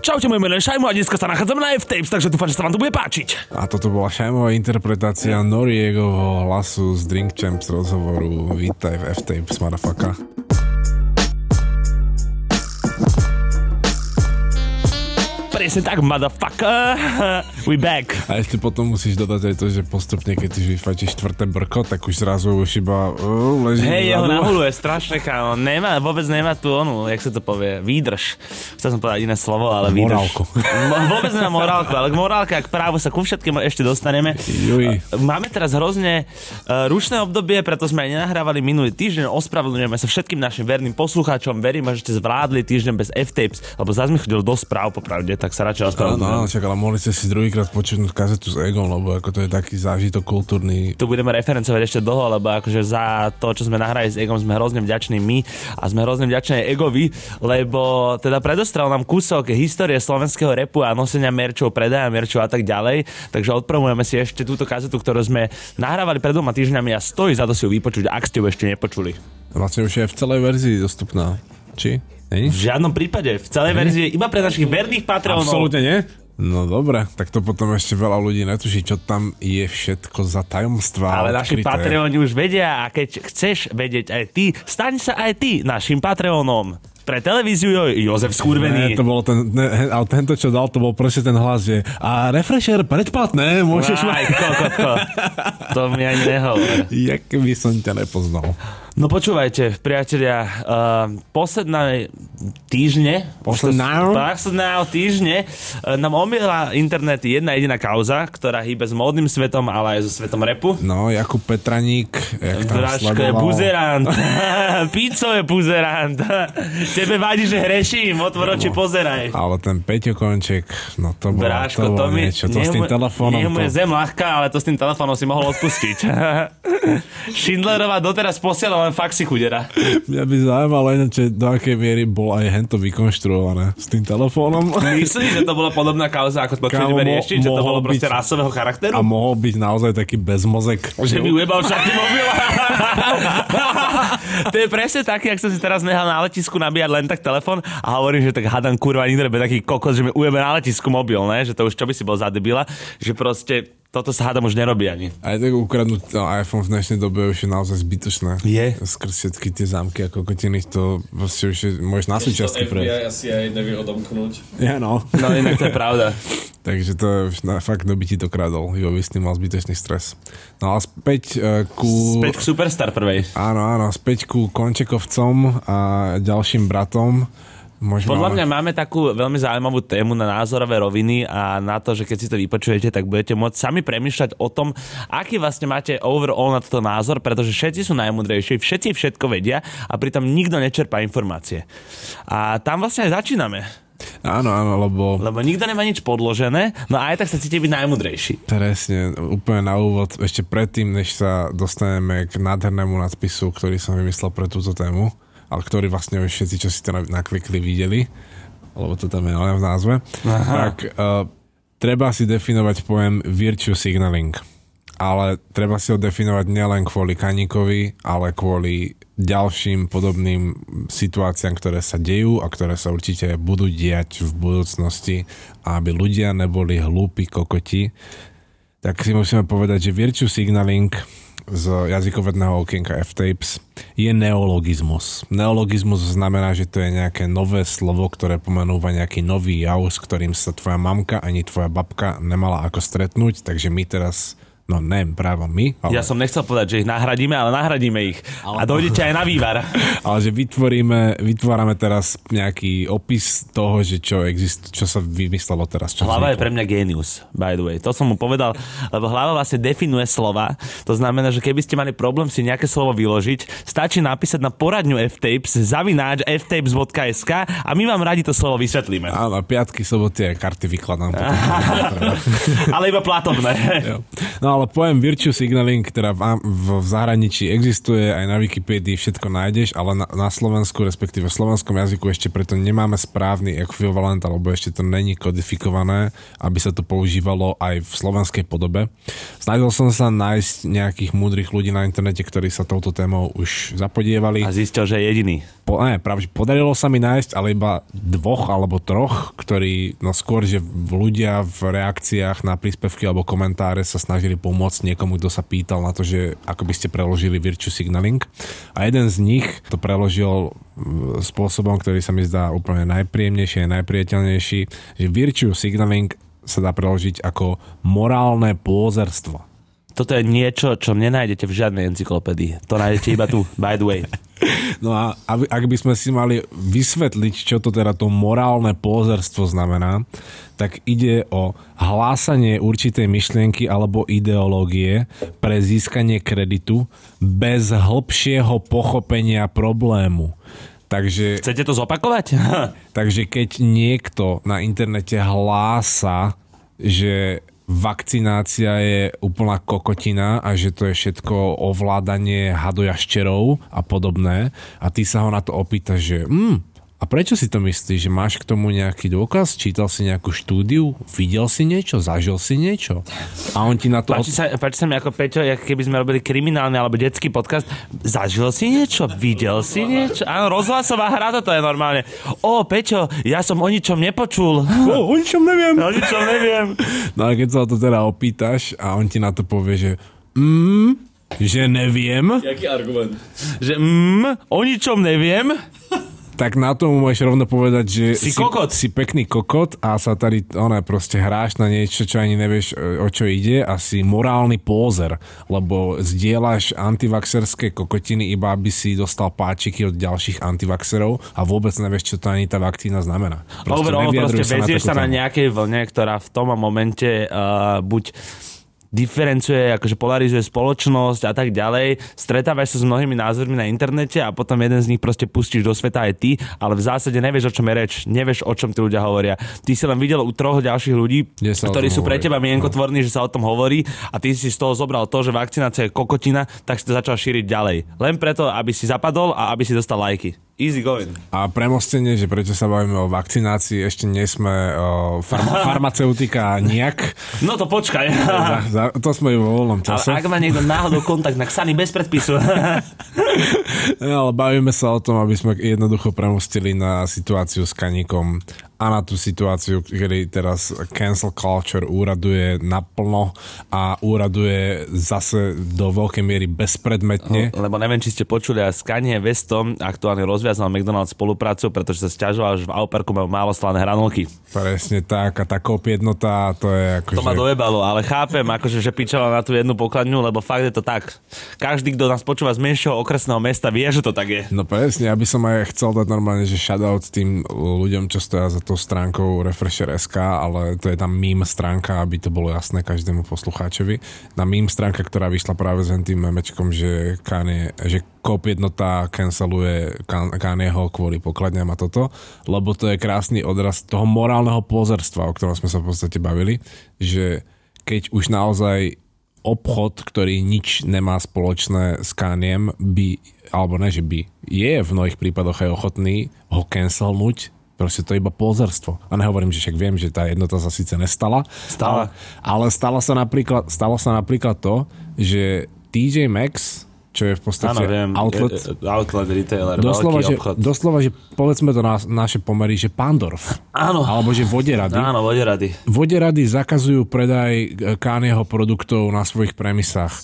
Čaute, moje meno je Šajmo a dneska sa nachádzame na F-Tapes, takže dúfam, že sa vám to bude páčiť. A toto bola Šajmová interpretácia Noriegovho hlasu z Drink Champs rozhovoru Vítaj v F-Tapes, motherfucker. Presne tak, motherfucker. We back. A ešte potom musíš dodať aj to, že postupne, keď ty vyfačíš štvrté brko, tak už zrazu už iba uh, leží Hej, jeho nahuluje strašne, kámo. Nemá, vôbec nemá tu onu, jak sa to povie, výdrž. Chcel som povedať iné slovo, ale výdrž. Morálku. Mo- vôbec nemá morálku, ale k morálke a k právu sa ku všetkým ešte dostaneme. Juj. Máme teraz hrozne uh, rušné obdobie, preto sme aj nenahrávali minulý týždeň. Ospravedlňujeme sa všetkým našim verným poslucháčom. Verím, že ste zvládli týždeň bez F-tapes, lebo zase mi chodil do správ, popravde, tak sa radšej ospravedlňujem. áno, čak, ale mohli ste si druhýkrát počuť kazetu s Egom, lebo ako to je taký zážitok kultúrny. tu budeme referencovať ešte dlho, lebo akože za to, čo sme nahrali s Egom, sme hrozne vďační my a sme hrozne vďační aj Egovi, lebo teda predostral nám kúsok histórie slovenského repu a nosenia merčov, predaja merčov a tak ďalej. Takže odpromujeme si ešte túto kazetu, ktorú sme nahrávali pred dvoma týždňami a stojí za to si ju vypočuť, ak ste ju ešte nepočuli. Vlastne už je v celej verzii dostupná. Či? V Není? žiadnom prípade, v celej verzii, iba pre našich verných Patreonov. Absolútne nie? No dobre, tak to potom ešte veľa ľudí netuší, čo tam je všetko za tajomstvá. Ale naši. Patreoni už vedia a keď chceš vedieť aj ty, staň sa aj ty našim Patreonom. Pre televíziu jo- Jozef Skurvený. Ne, to bolo ten, ne, ale tento, čo dal, to bol proste ten hlas, že a refresher predplatné, môžeš mať. To mi ani nehovor. Jak by som ťa nepoznal. No počúvajte, priatelia, uh, posledné týždne, Posledná? posledné týždne uh, nám omiela internet jedna jediná kauza, ktorá hýbe s módnym svetom, ale aj so svetom repu. No, Jakub Petraník, jak tam Vražko je buzerant. Píco je buzerant. Tebe vadí, že hreším, otvor oči, pozeraj. Ale ten Peťo Konček, no to bolo, Bráško, to, to, bolo mi... niečo. To s tým telefónom. nech mu je To, zem ľahká, ale to s tým telefónom si mohol odpustiť. Schindlerová doteraz posiela len faxi chudera. mňa by zaujímalo ináč, do akej miery bol aj hento vykonštruované s tým telefónom. Myslíš, že to bola podobná kauza, ako ideme mo- riešiť? Že to bolo proste byť- rasového charakteru? A mohol byť naozaj taký bezmozek. Že by ujebal šatný mobil. to je presne taký, ak som si teraz nehal na letisku nabíjať len tak telefon a hovorím, že tak hadam kurva Nidrebe taký kokos, že mi ujebe na letisku mobil, ne? Že to už čo by si bol za debila, že proste toto sa hádam už nerobí ani. Aj tak ukradnúť no, iPhone v dnešnej dobe už je naozaj zbytočné. Je. Skrz všetky tie zámky a kokotiny, to proste už je, môžeš na súčiastky prejsť. asi aj nevie odomknúť. Ja no. No inak to je pravda. Takže to fakt, kto by ti to kradol. Jo, by s tým mal zbytočný stres. No a späť uh, ku... Späť k Superstar prvej. Áno, áno, späť ku Končekovcom a ďalším bratom. Môžeme Podľa ale- mňa máme takú veľmi zaujímavú tému na názorové roviny a na to, že keď si to vypočujete, tak budete môcť sami premyšľať o tom, aký vlastne máte overall na toto názor, pretože všetci sú najmudrejší, všetci všetko vedia a pritom nikto nečerpá informácie. A tam vlastne aj začíname. Áno, áno, lebo Lebo nikto nemá nič podložené, no a aj tak sa cíti byť najmudrejší. presne, úplne na úvod, ešte predtým, než sa dostaneme k nádhernému nadpisu, ktorý som vymyslel pre túto tému, ale ktorý vlastne už všetci, čo si to naklikli, videli, lebo to tam je len v názve, Aha. tak uh, treba si definovať pojem virtue signaling. Ale treba si ho definovať nielen kvôli kaníkovi, ale kvôli ďalším podobným situáciám, ktoré sa dejú a ktoré sa určite budú diať v budúcnosti aby ľudia neboli hlúpi kokoti, tak si musíme povedať, že virtue signaling z jazykovedného okienka F-Tapes je neologizmus. Neologizmus znamená, že to je nejaké nové slovo, ktoré pomenúva nejaký nový jav, s ktorým sa tvoja mamka ani tvoja babka nemala ako stretnúť, takže my teraz No ne, práve my, ale, Ja som nechcel povedať, že ich nahradíme, ale nahradíme ich. A dojdete aj na vývar. ale že vytvoríme, vytvárame teraz nejaký opis toho, že čo exist, čo sa vymyslelo teraz. Čo Hlava je vzniklo. pre mňa genius, by the way. To som mu povedal, lebo hlava vlastne definuje slova. To znamená, že keby ste mali problém si nejaké slovo vyložiť, stačí napísať na poradňu ftapes zavináč ftapes.sk a my vám radi to slovo vysvetlíme. Áno, piatky, soboty karty vykladám. Ale iba platobné. No ale ale pojem virtue signaling, ktorá v, v, v zahraničí existuje, aj na Wikipédii všetko nájdeš, ale na, na Slovensku, respektíve v slovenskom jazyku ešte preto nemáme správny ekvivalent, alebo ešte to není kodifikované, aby sa to používalo aj v slovenskej podobe. Snažil som sa nájsť nejakých múdrych ľudí na internete, ktorí sa touto témou už zapodievali. A zistil, že je jediný. Po, ne, práve, podarilo sa mi nájsť, ale iba dvoch alebo troch, ktorí, no skôr, že ľudia v reakciách na príspevky alebo komentáre sa snažili pomôcť niekomu, kto sa pýtal na to, že ako by ste preložili virtue signaling. A jeden z nich to preložil spôsobom, ktorý sa mi zdá úplne najpríjemnejší a najpriateľnejší, že virtue signaling sa dá preložiť ako morálne pôzerstvo. Toto je niečo, čo nenájdete v žiadnej encyklopédii. To nájdete iba tu, by the way. No a ak by sme si mali vysvetliť, čo to teda to morálne pózerstvo znamená, tak ide o hlásanie určitej myšlienky alebo ideológie pre získanie kreditu bez hĺbšieho pochopenia problému. Takže, Chcete to zopakovať? takže keď niekto na internete hlása, že vakcinácia je úplná kokotina a že to je všetko ovládanie hadojaščerov a podobné. A ty sa ho na to opýtaš, že mm, a prečo si to myslíš, že máš k tomu nejaký dôkaz? Čítal si nejakú štúdiu? Videl si niečo? Zažil si niečo? A on ti na to... Páči sa, páči sa mi ako Peťo, ako keby sme robili kriminálny alebo detský podcast. Zažil si niečo? Videl si niečo? Áno, rozhlasová hra toto je normálne. O, Peťo, ja som o ničom nepočul. O, o ničom neviem. O ničom neviem. No a keď sa to teda opýtaš a on ti na to povie, že mm, že neviem, Jaký argument? Že mm, o ničom neviem. Tak na tomu môžeš rovno povedať, že Si kokot. si pekný kokot a sa tady ona, proste hráš na niečo, čo ani nevieš, e, o čo ide a si morálny pózer, lebo zdieľaš antivaxerské kokotiny iba aby si dostal páčiky od ďalších antivaxerov a vôbec nevieš, čo to ani tá vakcína znamená. Overall, nevyjadruj proste vezieš sa na tému. nejakej vlne, ktorá v tom momente uh, buď diferencuje, akože polarizuje spoločnosť a tak ďalej. Stretávaš sa s mnohými názormi na internete a potom jeden z nich proste pustíš do sveta aj ty, ale v zásade nevieš, o čom je reč. Nevieš, o čom tí ľudia hovoria. Ty si len videl u troch ďalších ľudí, o ktorí sú pre hovorí. teba mienkotvorní, že sa o tom hovorí a ty si z toho zobral to, že vakcinácia je kokotina, tak si to začal šíriť ďalej. Len preto, aby si zapadol a aby si dostal lajky. Easy going. A premostenie, že prečo sa bavíme o vakcinácii, ešte nie sme o farma- farmaceutika nijak. No to počkaj. Za, za, to sme vo voľnom Ale čase. ak má niekto náhodou kontakt na Xany bez predpisu. No, ale bavíme sa o tom, aby sme jednoducho premostili na situáciu s kaníkom a na tú situáciu, kedy teraz cancel culture úraduje naplno a úraduje zase do veľkej miery bezpredmetne. Lebo neviem, či ste počuli, a s Kanye Westom aktuálne rozviazal McDonald's spoluprácu, pretože sa stiažoval, že v Auperku majú málo slané hranolky. Presne tak a tá kop jednota, to je akože... To ma dojebalo, ale chápem, akože, že pičala na tú jednu pokladňu, lebo fakt je to tak. Každý, kto nás počúva z menšieho okresného mesta, vie, že to tak je. No presne, ja by som aj chcel dať normálne, že shoutout tým ľuďom, čo stoja za tou stránkou Refresher.sk, ale to je tam meme stránka, aby to bolo jasné každému poslucháčovi. Na meme stránka, ktorá vyšla práve s tým memečkom, že, Kanye, že kop jednota canceluje Kan- Kanyeho kvôli pokladňam a toto, lebo to je krásny odraz toho morálneho pozerstva, o ktorom sme sa v podstate bavili, že keď už naozaj obchod, ktorý nič nemá spoločné s Kaniem, by, alebo ne, že by, je v mnohých prípadoch aj ochotný ho cancelnúť, proste to je iba pozerstvo. A nehovorím, že však viem, že tá jednota sa síce nestala, Stala. ale, ale stalo, sa napríklad, stalo sa napríklad to, že TJ Maxx, čo je v podstate Áno, viem. outlet, e- e- outlet retailer, doslova, že, obchod. doslova, že povedzme to na naše pomery, že Pandorf. Áno. Alebo že Voderady. Áno, vode rady. Voderady zakazujú predaj Kanyeho produktov na svojich premisách.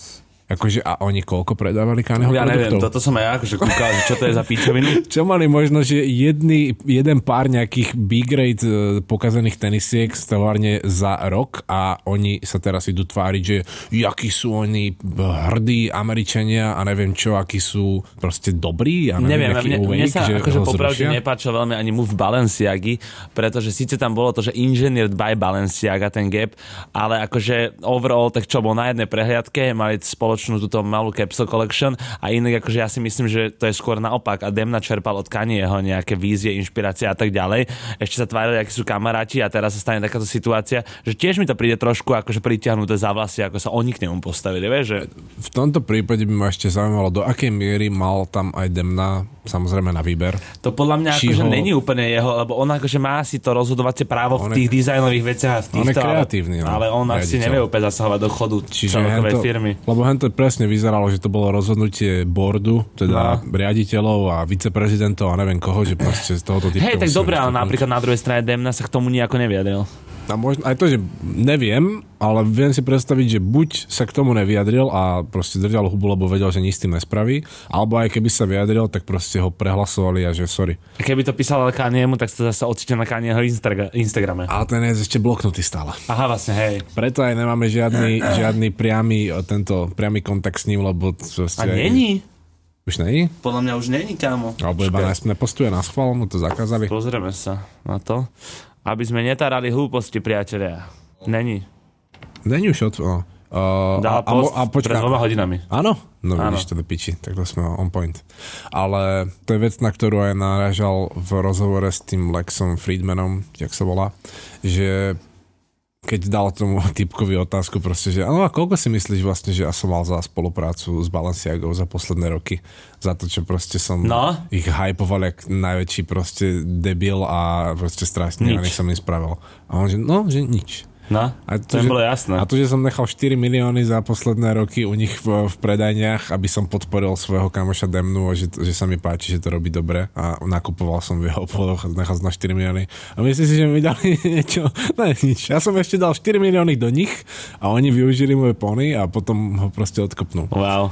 Akože, a oni koľko predávali Kanyeho Ja neviem, produktov? toto som aj ja akože kúkal, že čo to je za píčovinu. Čo mali možno, že jedný, jeden pár nejakých B-grade e, pokazených tenisiek z továrne za rok a oni sa teraz idú tváriť, že jakí sú oni hrdí Američania a neviem čo, akí sú proste dobrí a neviem, Neviem, mne, mne awake, sa že akože popravde nepáčil veľmi ani move Balenciagy, pretože síce tam bolo to, že engineered by Balenciaga ten gap, ale akože overall, tak čo bol na jednej prehliadke, mali spoločnosť spoločnú túto malú capsule collection a inak akože ja si myslím, že to je skôr naopak a Demna čerpal od Kanyeho nejaké vízie, inšpirácie a tak ďalej. Ešte sa tvárili, akí sú kamaráti a teraz sa stane takáto situácia, že tiež mi to príde trošku akože pritiahnuté za vlasy, ako sa oni k nemu postavili, vieš, že V tomto prípade by ma ešte zaujímalo, do akej miery mal tam aj Demna, samozrejme na výber. to podľa mňa Či akože ho- není úplne jeho, lebo on akože má si to rozhodovacie právo On v je- tých dizajnových veciach a v On je týchto, kreatívny, no, ale on asi nevie úplne zasahovať do chodu Čiže celkovej hento, firmy. Lebo hento presne vyzeralo, že to bolo rozhodnutie boardu, teda No. riaditeľov a viceprezidentov a neviem koho, že proste z tohoto typu... Hej, tak dobre, ale napríklad na druhej strane Demna sa k tomu nejako nevyjadril. A možno, aj to, že neviem, ale viem si predstaviť, že buď sa k tomu nevyjadril a proste držal hubu, lebo vedel, že nič s tým nespraví, alebo aj keby sa vyjadril, tak proste ho prehlasovali a že sorry. A keby to písal ale Kaniemu, tak to zase ocitne na Kanieho Instagra- Instagrame. Ale ten je ešte bloknutý stále. Aha, vlastne, hej. Preto aj nemáme žiadny, žiadny priamy, o, tento, priamy kontakt s ním, lebo A aj- není? Už není? Podľa mňa už není, kámo. Alebo iba nás nepostuje na schvál, mu to zakázali. Pozrieme sa na to. Aby sme netárali hlúposti, priatelia. Není. Není už od... Oh. Uh, Dal post a, pred dvoma hodinami. Áno? No Áno. vidíš to do piči, tak to sme on point. Ale to je vec, na ktorú aj narážal v rozhovore s tým Lexom Friedmanom, jak sa volá, že keď dal tomu typkovi otázku proste, že áno a koľko si myslíš vlastne, že ja som mal za spoluprácu s Balenciagou za posledné roky? Za to, čo proste som No. ich hypoval jak najväčší proste debil a proste strašne Nič. nič som im spravil. A on že, no, že nič. No, A to, že, bolo jasné. A to, že som nechal 4 milióny za posledné roky u nich v, v predajniach, aby som podporil svojho kamoša Demnu že, že sa mi páči, že to robí dobre a nakupoval som v jeho obchodoch a nechal som na 4 milióny. A myslím si, že mi dali niečo? Ne, nič. Ja som ešte dal 4 milióny do nich a oni využili moje pony a potom ho proste odkopnú. Wow.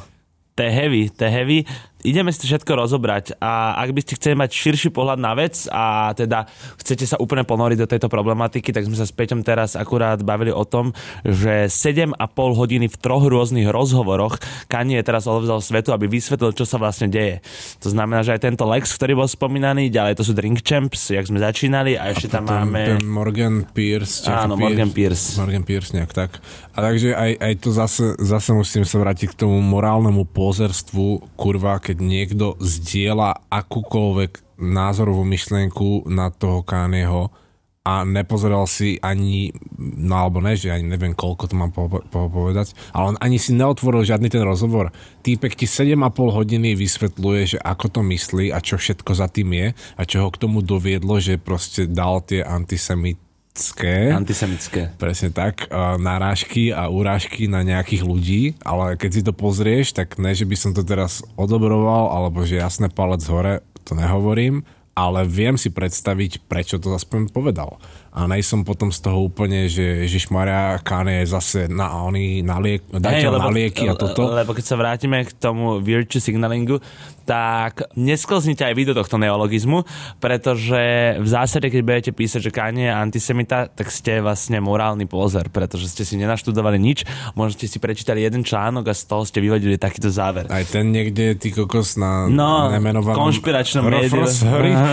To je heavy, to je heavy. Ideme si to všetko rozobrať a ak by ste chceli mať širší pohľad na vec a teda chcete sa úplne ponoriť do tejto problematiky, tak sme sa s Peťom teraz akurát bavili o tom, že 7,5 hodiny v troch rôznych rozhovoroch Kanye teraz odovzdal svetu, aby vysvetlil, čo sa vlastne deje. To znamená, že aj tento Lex, ktorý bol spomínaný, ďalej to sú Drink Champs, jak sme začínali a ešte tam Ten, máme... ten Morgan Pierce. Áno, Morgan Pierce. Morgan Pierce, nejak tak. A takže aj, aj to zase, zase musím sa vrátiť k tomu morálnemu pozerstvu, kurva, keď niekto zdieľa akúkoľvek názorovú myšlienku na toho Kanyeho a nepozeral si ani, no alebo ne, že ani neviem, koľko to mám po, po, povedať, ale on ani si neotvoril žiadny ten rozhovor. Týpek ti 7,5 hodiny vysvetľuje, že ako to myslí a čo všetko za tým je a čo ho k tomu doviedlo, že proste dal tie antisemitské Antisemické. presne tak, narážky a urážky na nejakých ľudí, ale keď si to pozrieš, tak ne, že by som to teraz odobroval, alebo že jasné palec hore, to nehovorím, ale viem si predstaviť, prečo to aspoň povedal. A nejsom potom z toho úplne, že Ježišmaria, Kanye je zase na oni na liek, dajte Hej, na lieky a toto. Lebo keď sa vrátime k tomu virtue signalingu, tak nesklznite aj vy do tohto neologizmu, pretože v zásade, keď budete písať, že Kanye je antisemita, tak ste vlastne morálny pozor, pretože ste si nenaštudovali nič, možno ste si prečítali jeden článok a z toho ste vyvodili takýto záver. Aj ten niekde, ty kokos na No, nemenovanom... konšpiračnom médiu.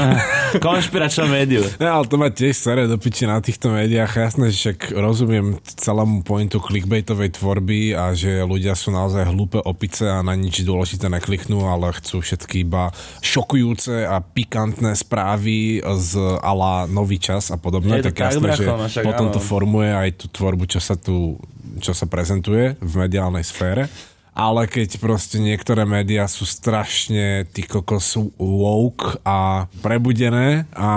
Konšpiračnom médiu. Ne, ale to ma tiež do piči na týchto médiách. Jasné, že však rozumiem celému pointu clickbaitovej tvorby a že ľudia sú naozaj hlúpe opice a na nič dôležité nekliknú, ale chcú všetky iba šokujúce a pikantné správy z ala nový čas a podobne. Je to tak tak, jasné, že no však potom áno. to formuje aj tú tvorbu, čo sa tu čo sa prezentuje v mediálnej sfére. Ale keď proste niektoré médiá sú strašne ty kokos woke a prebudené a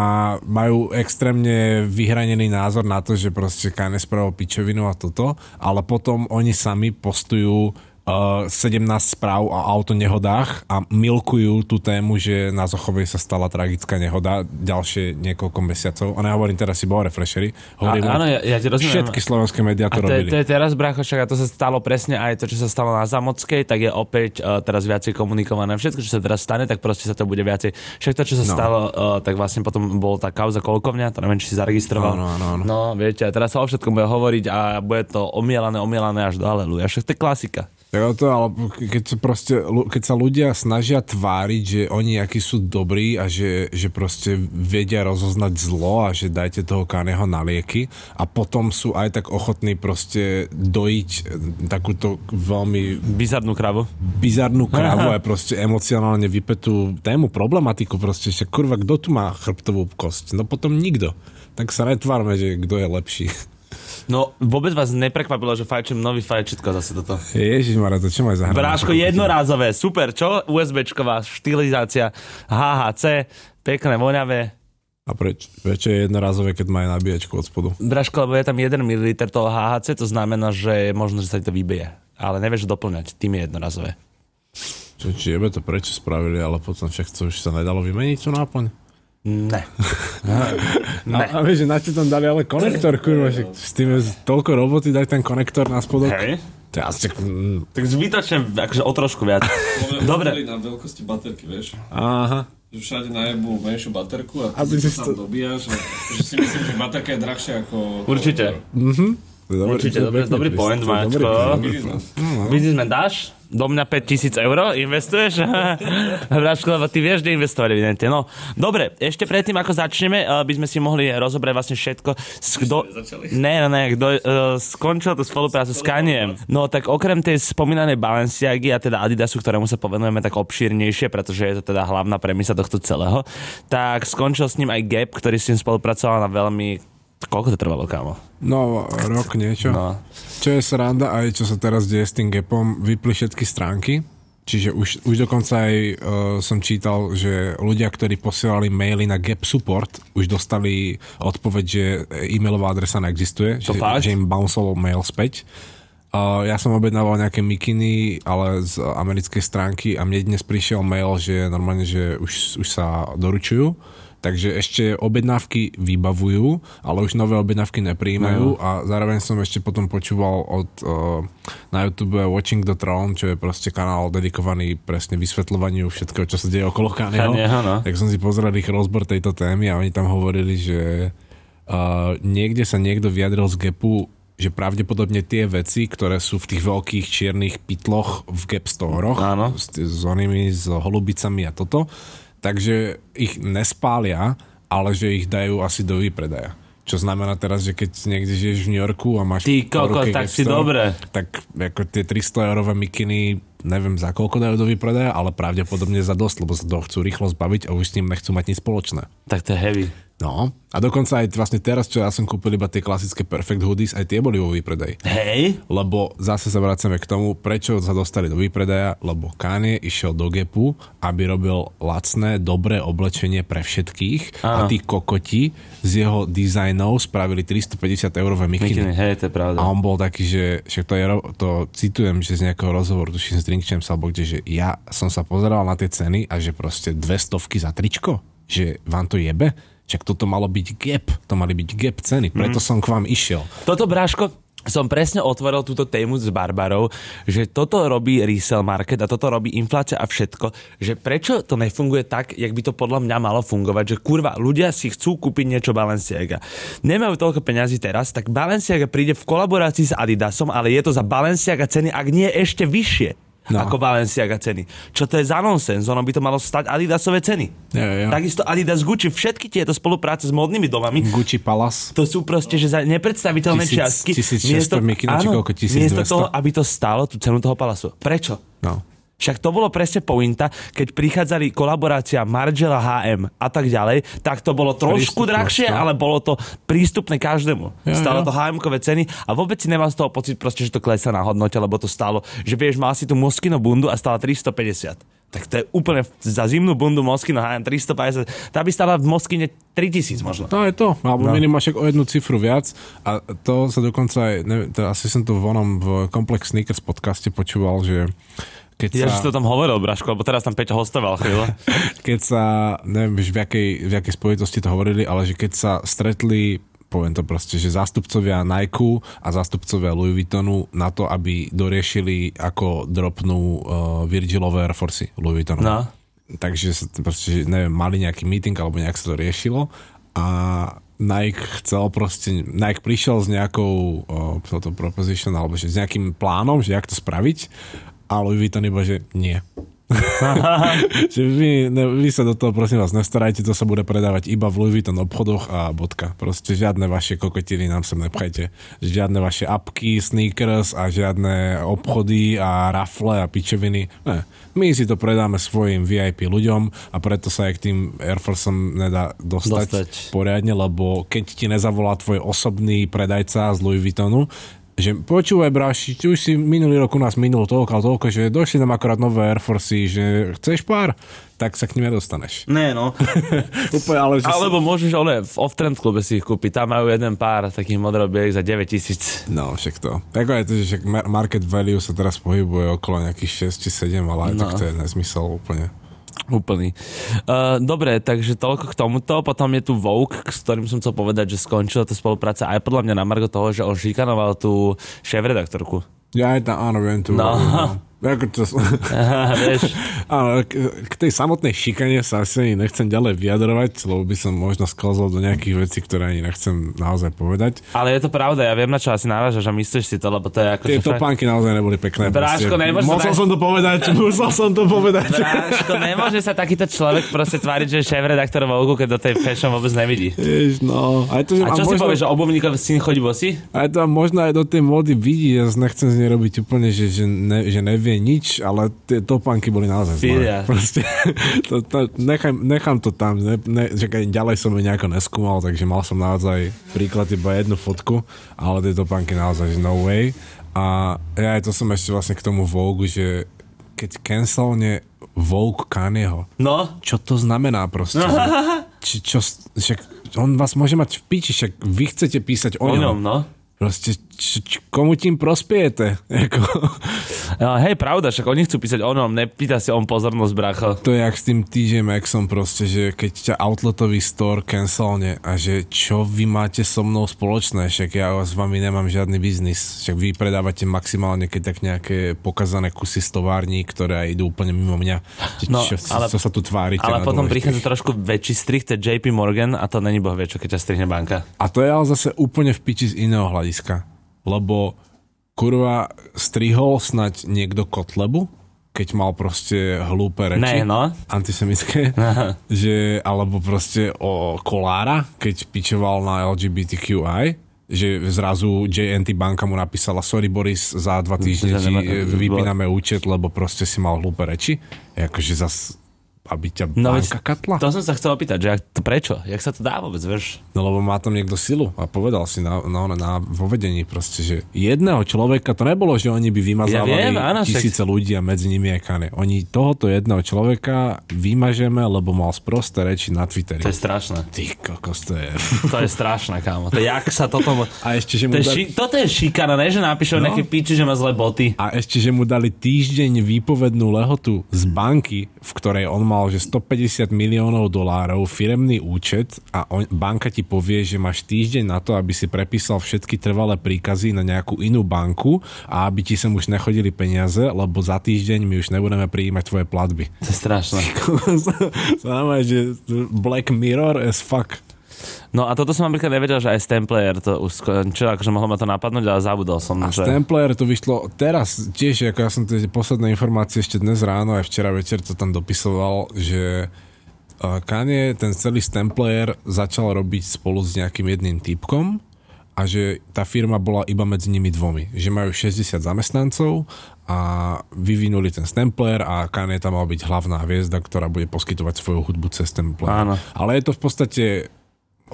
majú extrémne vyhranený názor na to, že proste Kanye spravil pičovinu a toto, ale potom oni sami postujú uh, 17 správ o autonehodách a milkujú tú tému, že na Zochovej sa stala tragická nehoda ďalšie niekoľko mesiacov. A nehovorím teraz iba o refreshery. Hovorím A- áno, ja- ja ti rozumiem. Všetky slovenské médiá A to je, robili. to je teraz, brácho, však a to sa stalo presne aj to, čo sa stalo na Zamockej, tak je opäť uh, teraz viacej komunikované. Všetko, čo sa teraz stane, tak proste sa to bude viacej. Však to, čo sa No. stalo, uh, tak vlastne potom bol tá kauza Kolkovňa, to neviem, či si zaregistroval. Áno, áno, áno. No, viete, a teraz sa o všetkom bude hovoriť a bude to omielané, omielané až do aleluja. Však to je klasika. Jo, to, ale keď sa, proste, keď sa ľudia snažia tváriť, že oni akí sú dobrí a že, že proste vedia rozoznať zlo a že dajte toho Kaneho na lieky a potom sú aj tak ochotní proste dojiť eh, takúto veľmi Bizarnú kravu. bizarnú krávu a proste emocionálne vypetú tému, problematiku proste, že kurva, kto tu má chrbtovú kosť? No potom nikto. Tak sa netvárme, že kto je lepší. No, vôbec vás neprekvapilo, že fajčím nový fajčitko zase toto. Ježišmarja, to čo máš za hra? Bráško, jednorázové, super, čo? USBčková štilizácia, HHC, pekné, voňavé. A preč, prečo je jednorazové, keď má aj nabíjačku od spodu? Bráško, lebo je tam 1 ml toho HHC, to znamená, že možno, že sa ti to vybije. Ale nevieš doplňať, tým je jednorazové. Čo, či jebe to prečo spravili, ale potom však to už sa nedalo vymeniť tú náplň? Ne. Ne. A, a vieš, že na čo tam dali ale konektor, kurva, že s tým je toľko roboty, daj ten konektor na spodok. Hej. To je asi, mm, Tak zbytočne, akože o trošku viac. Dobre. Na veľkosti baterky, vieš. aha. Že všade najebu menšiu baterku a Aby ty si si sa to- tam dobíjaš. A, že si myslím, že baterka je drahšia ako... Určite. To je dobrý- Určite, je dobrý- point to je máš, dobrý ko? point. Biznis. Biznismen dáš? Do mňa 5000 eur investuješ? Bráško, lebo ty vieš, kde investovať evidentne. No, dobre, ešte predtým, ako začneme, uh, by sme si mohli rozobrať vlastne všetko. Kdo... Ne, ne, ne, kto uh, skončil tú spoluprácu s Kaniem. No, tak okrem tej spomínanej Balenciagy a teda Adidasu, ktorému sa povenujeme tak obšírnejšie, pretože je to teda hlavná premisa tohto celého, tak skončil s ním aj Gap, ktorý s ním spolupracoval na veľmi... Koľko to trvalo, kámo? No, rok niečo. No. Čo je sranda aj čo sa teraz deje s tým gapom, vypli všetky stránky, čiže už, už dokonca aj uh, som čítal, že ľudia, ktorí posielali maily na Gap Support, už dostali odpoveď, že e-mailová adresa neexistuje, To že, fakt? že im bouncel mail späť. Uh, ja som objednával nejaké mikiny, ale z americkej stránky a mne dnes prišiel mail, že normálne, že už, už sa doručujú. Takže ešte objednávky vybavujú, ale už nové objednávky nepríjmajú a zároveň som ešte potom počúval od uh, na YouTube Watching the Throne, čo je proste kanál dedikovaný presne vysvetľovaniu všetkého, čo sa deje okolo. Kaneho, no. Tak som si pozrel ich rozbor tejto témy a oni tam hovorili, že uh, niekde sa niekto vyjadril z Gapu, že pravdepodobne tie veci, ktoré sú v tých veľkých čiernych pitloch v Gap storoch, s, s onými, s holubicami a toto, takže ich nespália, ale že ich dajú asi do výpredaja. Čo znamená teraz, že keď niekde žiješ v New Yorku a máš Ty ruke tak si dobre. tak ako tie 300 eurové mikiny neviem za koľko dajú do výpredaja, ale pravdepodobne za dosť, lebo sa to chcú rýchlo zbaviť a už s ním nechcú mať nič spoločné. Tak to je heavy. No, a dokonca aj vlastne teraz, čo ja som kúpil iba tie klasické Perfect Hoodies, aj tie boli vo výpredaji. Hej? Lebo zase sa vracame k tomu, prečo sa dostali do výpredaja, lebo Kanye išiel do Gapu, aby robil lacné, dobré oblečenie pre všetkých a Áno. tí kokoti z jeho dizajnov spravili 350 eurové mikiny. Mikiny, hej, to je pravda. A on bol taký, že však to, je, to citujem, že z nejakého rozhovoru, tuším z Drink Champs, alebo kde, že ja som sa pozeral na tie ceny a že proste dve stovky za tričko, že vám to jebe, však toto malo byť gap, to mali byť gap ceny, preto som k vám išiel. Toto, Bráško, som presne otvoril túto tému s Barbarou, že toto robí resell market a toto robí inflácia a všetko, že prečo to nefunguje tak, jak by to podľa mňa malo fungovať, že kurva, ľudia si chcú kúpiť niečo Balenciaga. Nemajú toľko peňazí teraz, tak Balenciaga príde v kolaborácii s Adidasom, ale je to za Balenciaga ceny, ak nie ešte vyššie. No. Ako Balenciaga ceny. Čo to je za nonsens? Ono by to malo stať Adidasové ceny. Ja, ja. Takisto Adidas Gucci, všetky tieto spolupráce s modnými domami Gucci Palace. to sú proste, že za nepredstaviteľné Tisíc- čiastky. 1600 mikina, či áno, koľko, 1200? Miesto toho, aby to stálo tú cenu toho palasu. Prečo? No. Však to bolo presne pointa, keď prichádzali kolaborácia Margela HM a tak ďalej, tak to bolo trošku drahšie, no. ale bolo to prístupné každému. Jo, Stalo jo. to HM-kové ceny a vôbec si nemal z toho pocit proste, že to klesá na hodnote, lebo to stálo, že vieš, mal si tú Moschino bundu a stála 350. Tak to je úplne za zimnú bundu Moschino HM 350. Tá by stála v Moschine 3000 možno. To je to, alebo No. minimálne však o jednu cifru viac a to sa dokonca aj, neviem, teda asi som to v onom v Complex Sneakers podcaste počúval, že keď Ja, že sa... si to tam hovoril, Braško, lebo teraz tam Peťo hostoval chvíľu. keď sa, neviem v jakej, v jakej spojitosti to hovorili, ale že keď sa stretli poviem to proste, že zástupcovia Nike a zástupcovia Louis Vuittonu na to, aby doriešili, ako dropnú uh, Virgilové Air Force Louis Vuittonu. No. Takže proste, že neviem, mali nejaký meeting alebo nejak sa to riešilo a Nike chcel proste, Nike prišiel s nejakou toto proposition, alebo že s nejakým plánom, že jak to spraviť a Louis Vuitton iba, že nie. že vy, ne, vy sa do toho prosím vás nestarajte, to sa bude predávať iba v Louis Vuitton obchodoch a bodka. Proste žiadne vaše kokotiny nám sem nepchajte. Žiadne vaše apky, sneakers a žiadne obchody a rafle a pičoviny. Ne. My si to predáme svojim VIP ľuďom a preto sa aj k tým Air Forceom nedá dostať, Dostať. poriadne, lebo keď ti nezavolá tvoj osobný predajca z Louis Vuittonu, že počúvaj bráši, ty už si minulý rok u nás minul toľko a toľko, že došli nám akorát nové Air Forcey, že chceš pár, tak sa k nim nedostaneš. Ne, no. Úplne, ale že Alebo môžeš, ale v off-trend klube si ich kúpiť. Tam majú jeden pár takých modrobiek za 9 tisíc. No, však to. Tak aj to, že však market value sa teraz pohybuje okolo nejakých 6 či 7, ale aj No. tak to je nezmysel úplne. Úplný. Uh, dobre, takže toľko k tomuto. Potom je tu Vogue, s ktorým som chcel povedať, že skončila tá spolupráca aj podľa mňa na margo toho, že on šikanoval tú šéf-redaktorku. Ja aj tam, áno, viem tu. No. Ako to, Aha, áno, k, tej samotnej šikane sa asi ani nechcem ďalej vyjadrovať, lebo by som možno sklzol do nejakých vecí, ktoré ani nechcem naozaj povedať. ale je to pravda, ja viem na čo asi náražaš a myslíš si to, lebo to je ako... Tie topánky naozaj neboli pekné. Bráško, nemôžeš Musel sa- som to povedať, musel som to povedať. Bráško, nemôže sa takýto človek proste tváriť, že je šéf-redaktor Vogue, keď do tej fashion vôbec nevidí. Jež, no. Aj to, že A čo si možno, povieš, že obuvníkov syn chodí bosi? Aj to možno aj do tej módy vidí, ja nechcem z nej robiť úplne, že, že, ne, že nevie nič, ale tie topánky boli naozaj zlé. Proste, to, to, nechám, nechám to tam, ne, ne, že aj ďalej som ju nejako neskúmal, takže mal som naozaj príklad iba jednu fotku, ale tie topánky naozaj no way. A ja to som ešte vlastne k tomu Vogue, že keď cancelne Vogue Kanyeho, No, čo to znamená proste? že, či, čo, však on vás môže mať v piči, však vy chcete písať o, o ňom. ňom, no. Proste, č, komu tým prospiejete? Jako, No, hej, pravda, však oni chcú písať o ňom, nepýta si on pozornosť, bracho. to je jak s tým TJ Maxom proste, že keď ťa outletový store cancelne a že čo vy máte so mnou spoločné, však ja s vami nemám žiadny biznis, však vy predávate maximálne keď tak nejaké pokazané kusy z tovární, ktoré idú úplne mimo mňa. No, čo, ale- co sa tu tvárite? Ale potom prichádza trošku väčší strich, to je JP Morgan a to není boh čo, keď ťa strihne banka. A to je ale zase úplne v piči z iného hľadiska. Lebo kurva strihol snať niekto Kotlebu, keď mal proste hlúpe reči. Ne, no. Antisemické. že, alebo proste o Kolára, keď pičoval na LGBTQI že zrazu JNT banka mu napísala sorry Boris, za dva týždne ti e, vypíname účet, lebo proste si mal hlúpe reči. Akože zas aby ťa No banka katla. to som sa chcel opýtať, že jak, to prečo? Jak sa to dá vôbec, vieš? No lebo má tam niekto silu a povedal si na, na, na vo vedení proste, že jedného človeka, to nebolo, že oni by vymazávali Ja viem, áno, však- tisíce ľudí a medzi nimi je Kane. Oni tohoto jedného človeka vymažeme, lebo mal sprosté reči na Twitteri. To je strašné. Ty kokos, to je... To je strašné, kámo. To jak sa toto... A ešte, že mu To dali, ši, toto je šikana, ne? Že napíšu no. nejaké piči, že má zlé boty. a ešte, že mu dali týždeň výpovednú lehotu z banky, v ktorej on mal, že 150 miliónov dolárov firemný účet a on, banka ti povie, že máš týždeň na to, aby si prepísal všetky trvalé príkazy na nejakú inú banku a aby ti sem už nechodili peniaze, lebo za týždeň my už nebudeme prijímať tvoje platby. To je strašné. Znamená, že Black Mirror as fuck. No a toto som napríklad nevedel, že aj Stemplayer to už skončil, akože mohlo ma to napadnúť, ale zabudol som. A že... Stempler to vyšlo teraz tiež, ako ja som tie posledné informácie ešte dnes ráno, aj včera večer to tam dopisoval, že uh, Kanye ten celý Stempler začal robiť spolu s nejakým jedným typkom a že tá firma bola iba medzi nimi dvomi. Že majú 60 zamestnancov a vyvinuli ten Stempler a Kanye tam mal byť hlavná hviezda, ktorá bude poskytovať svoju hudbu cez Stempler. Áno. Ale je to v podstate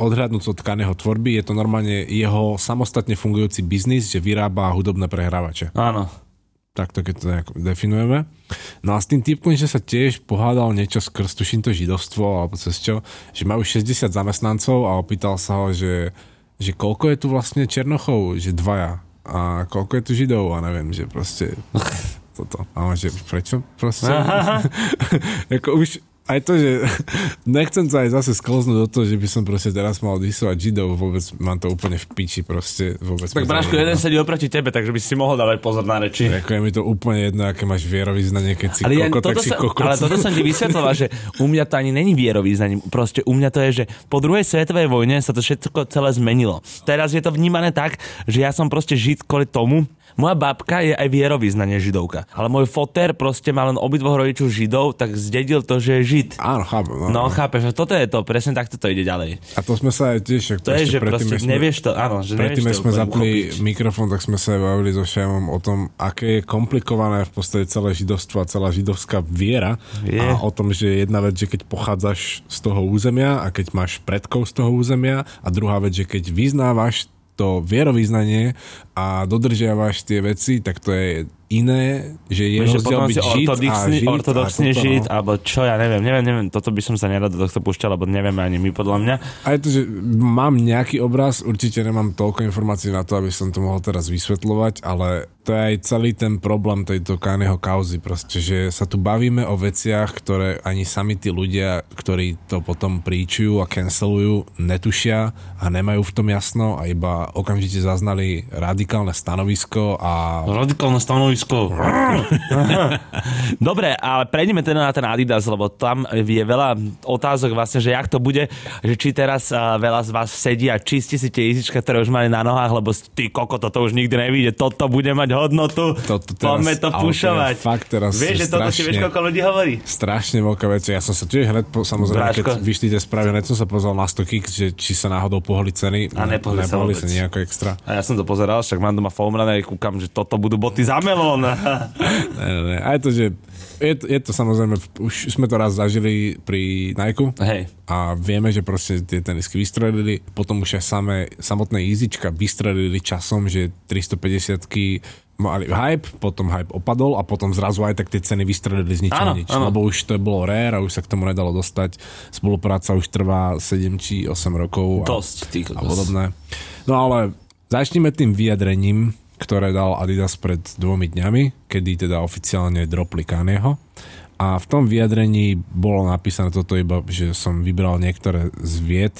odhľadnúť od Kaneho tvorby, je to normálne jeho samostatne fungujúci biznis, že vyrába hudobné prehrávače. Áno. Takto keď to nejak definujeme. No a s tým typkom, že sa tiež pohádal niečo skrz, tuším to židovstvo alebo cez čo, že majú 60 zamestnancov a opýtal sa ho, že, že koľko je tu vlastne Černochov, že dvaja. A koľko je tu Židov a neviem, že proste toto. A on, že prečo proste? Ako už, aj to, že nechcem sa aj zase sklznúť do toho, že by som proste teraz mal disovať židov, vôbec mám to úplne v piči proste. Vôbec Tak Braško, jeden sedí oproti tebe, takže by si mohol dávať pozor na reči. Ako je mi to úplne jedno, aké máš vierovýznanie, keď si Ale, ja, kokot, tak si kokot. ale toto som ti vysvetloval, že u mňa to ani není vierovýznaním. Proste u mňa to je, že po druhej svetovej vojne sa to všetko celé zmenilo. Teraz je to vnímané tak, že ja som proste žid kvôli tomu, moja babka je aj vierovýznanie židovka. Ale môj foter proste má len obidvoch rodičov židov, tak zdedil to, že je žid. Áno, chápem. No. No, chápeš, že toto je to, presne takto to ide ďalej. A to sme sa aj tiež... To je, že proste sme- nevieš to, áno, že Predtým, nevieš to sme zapli uchopiť. mikrofón, tak sme sa aj bavili so Šajmom o tom, aké je komplikované v podstate celé židovstvo a celá židovská viera. Je. A o tom, že jedna vec, že keď pochádzaš z toho územia a keď máš predkov z toho územia a druhá vec, že keď vyznávaš to vierovýznanie a dodržiavaš tie veci, tak to je iné, že je Vieš, že rozdiel byť žid a žid ortodoxný a toto, žid, no. alebo čo, ja neviem, neviem, neviem, toto by som sa nerad do tohto púšťal, lebo nevieme ani my podľa mňa. A je to, že mám nejaký obraz, určite nemám toľko informácií na to, aby som to mohol teraz vysvetľovať, ale to je aj celý ten problém tejto Kanyeho kauzy, proste, že sa tu bavíme o veciach, ktoré ani sami tí ľudia, ktorí to potom príčujú a cancelujú, netušia a nemajú v tom jasno a iba okamžite zaznali radikálne stanovisko a Radikálne stanovisko. Dobre, ale prejdeme teda na ten Adidas, lebo tam je veľa otázok vlastne, že jak to bude, že či teraz veľa z vás sedí a čistí si tie izička, ktoré už mali na nohách, lebo ty koko, toto už nikdy nevíde, toto bude mať hodnotu, Toto teraz- poďme to to pušovať. fakt teraz vieš, že toto si vieš, strašne- koľko ľudí hovorí? strašne veľká vec. Ja som sa tiež hneď, po, samozrejme, Bráško. keď vyšli tie správy, hneď som sa pozval na 100 kix, že či sa náhodou pohli ceny. A nepohli nepohli sa nejako extra. A ja som to pozeral, však mám doma foamrunner, kúkam, že toto budú boty za melón. Ne, ne, ne. A je to, že je to, je to samozrejme, už sme to raz zažili pri Nike Hej. a vieme, že proste tie tenisky vystrelili, potom už aj samé, samotné Easyčka vystrelili časom, že 350 mali hype, potom hype opadol a potom zrazu aj tak tie ceny vystrelili z ničoho nič. áno. Lebo už to bolo rare a už sa k tomu nedalo dostať. Spolupráca už trvá 7 či 8 rokov. A, Dosť, a podobné. No ale začneme tým vyjadrením, ktoré dal Adidas pred dvomi dňami, kedy teda oficiálne dropli Kanyeho. A v tom vyjadrení bolo napísané toto iba, že som vybral niektoré z vied.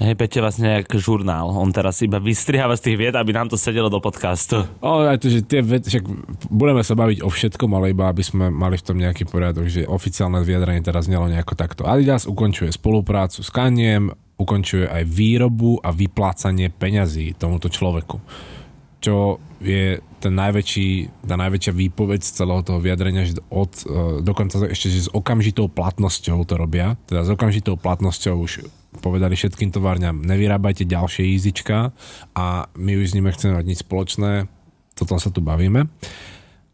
Hej, Peťo, vlastne jak žurnál. On teraz iba vystriháva z tých vied, aby nám to sedelo do podcastu. Ale aj to, že tie veci, však budeme sa baviť o všetkom, ale iba aby sme mali v tom nejaký poriadok, že oficiálne vyjadrenie teraz znelo nejako takto. Adidas ukončuje spoluprácu s Kaniem, ukončuje aj výrobu a vyplácanie peňazí tomuto človeku. Čo je ten najväčší, tá najväčšia výpoveď z celého toho vyjadrenia, že od, e, dokonca ešte, že s okamžitou platnosťou to robia, teda s okamžitou platnosťou už povedali všetkým továrňam, nevyrábajte ďalšie jízička a my už s nimi chceme mať nič spoločné, o tom sa tu bavíme.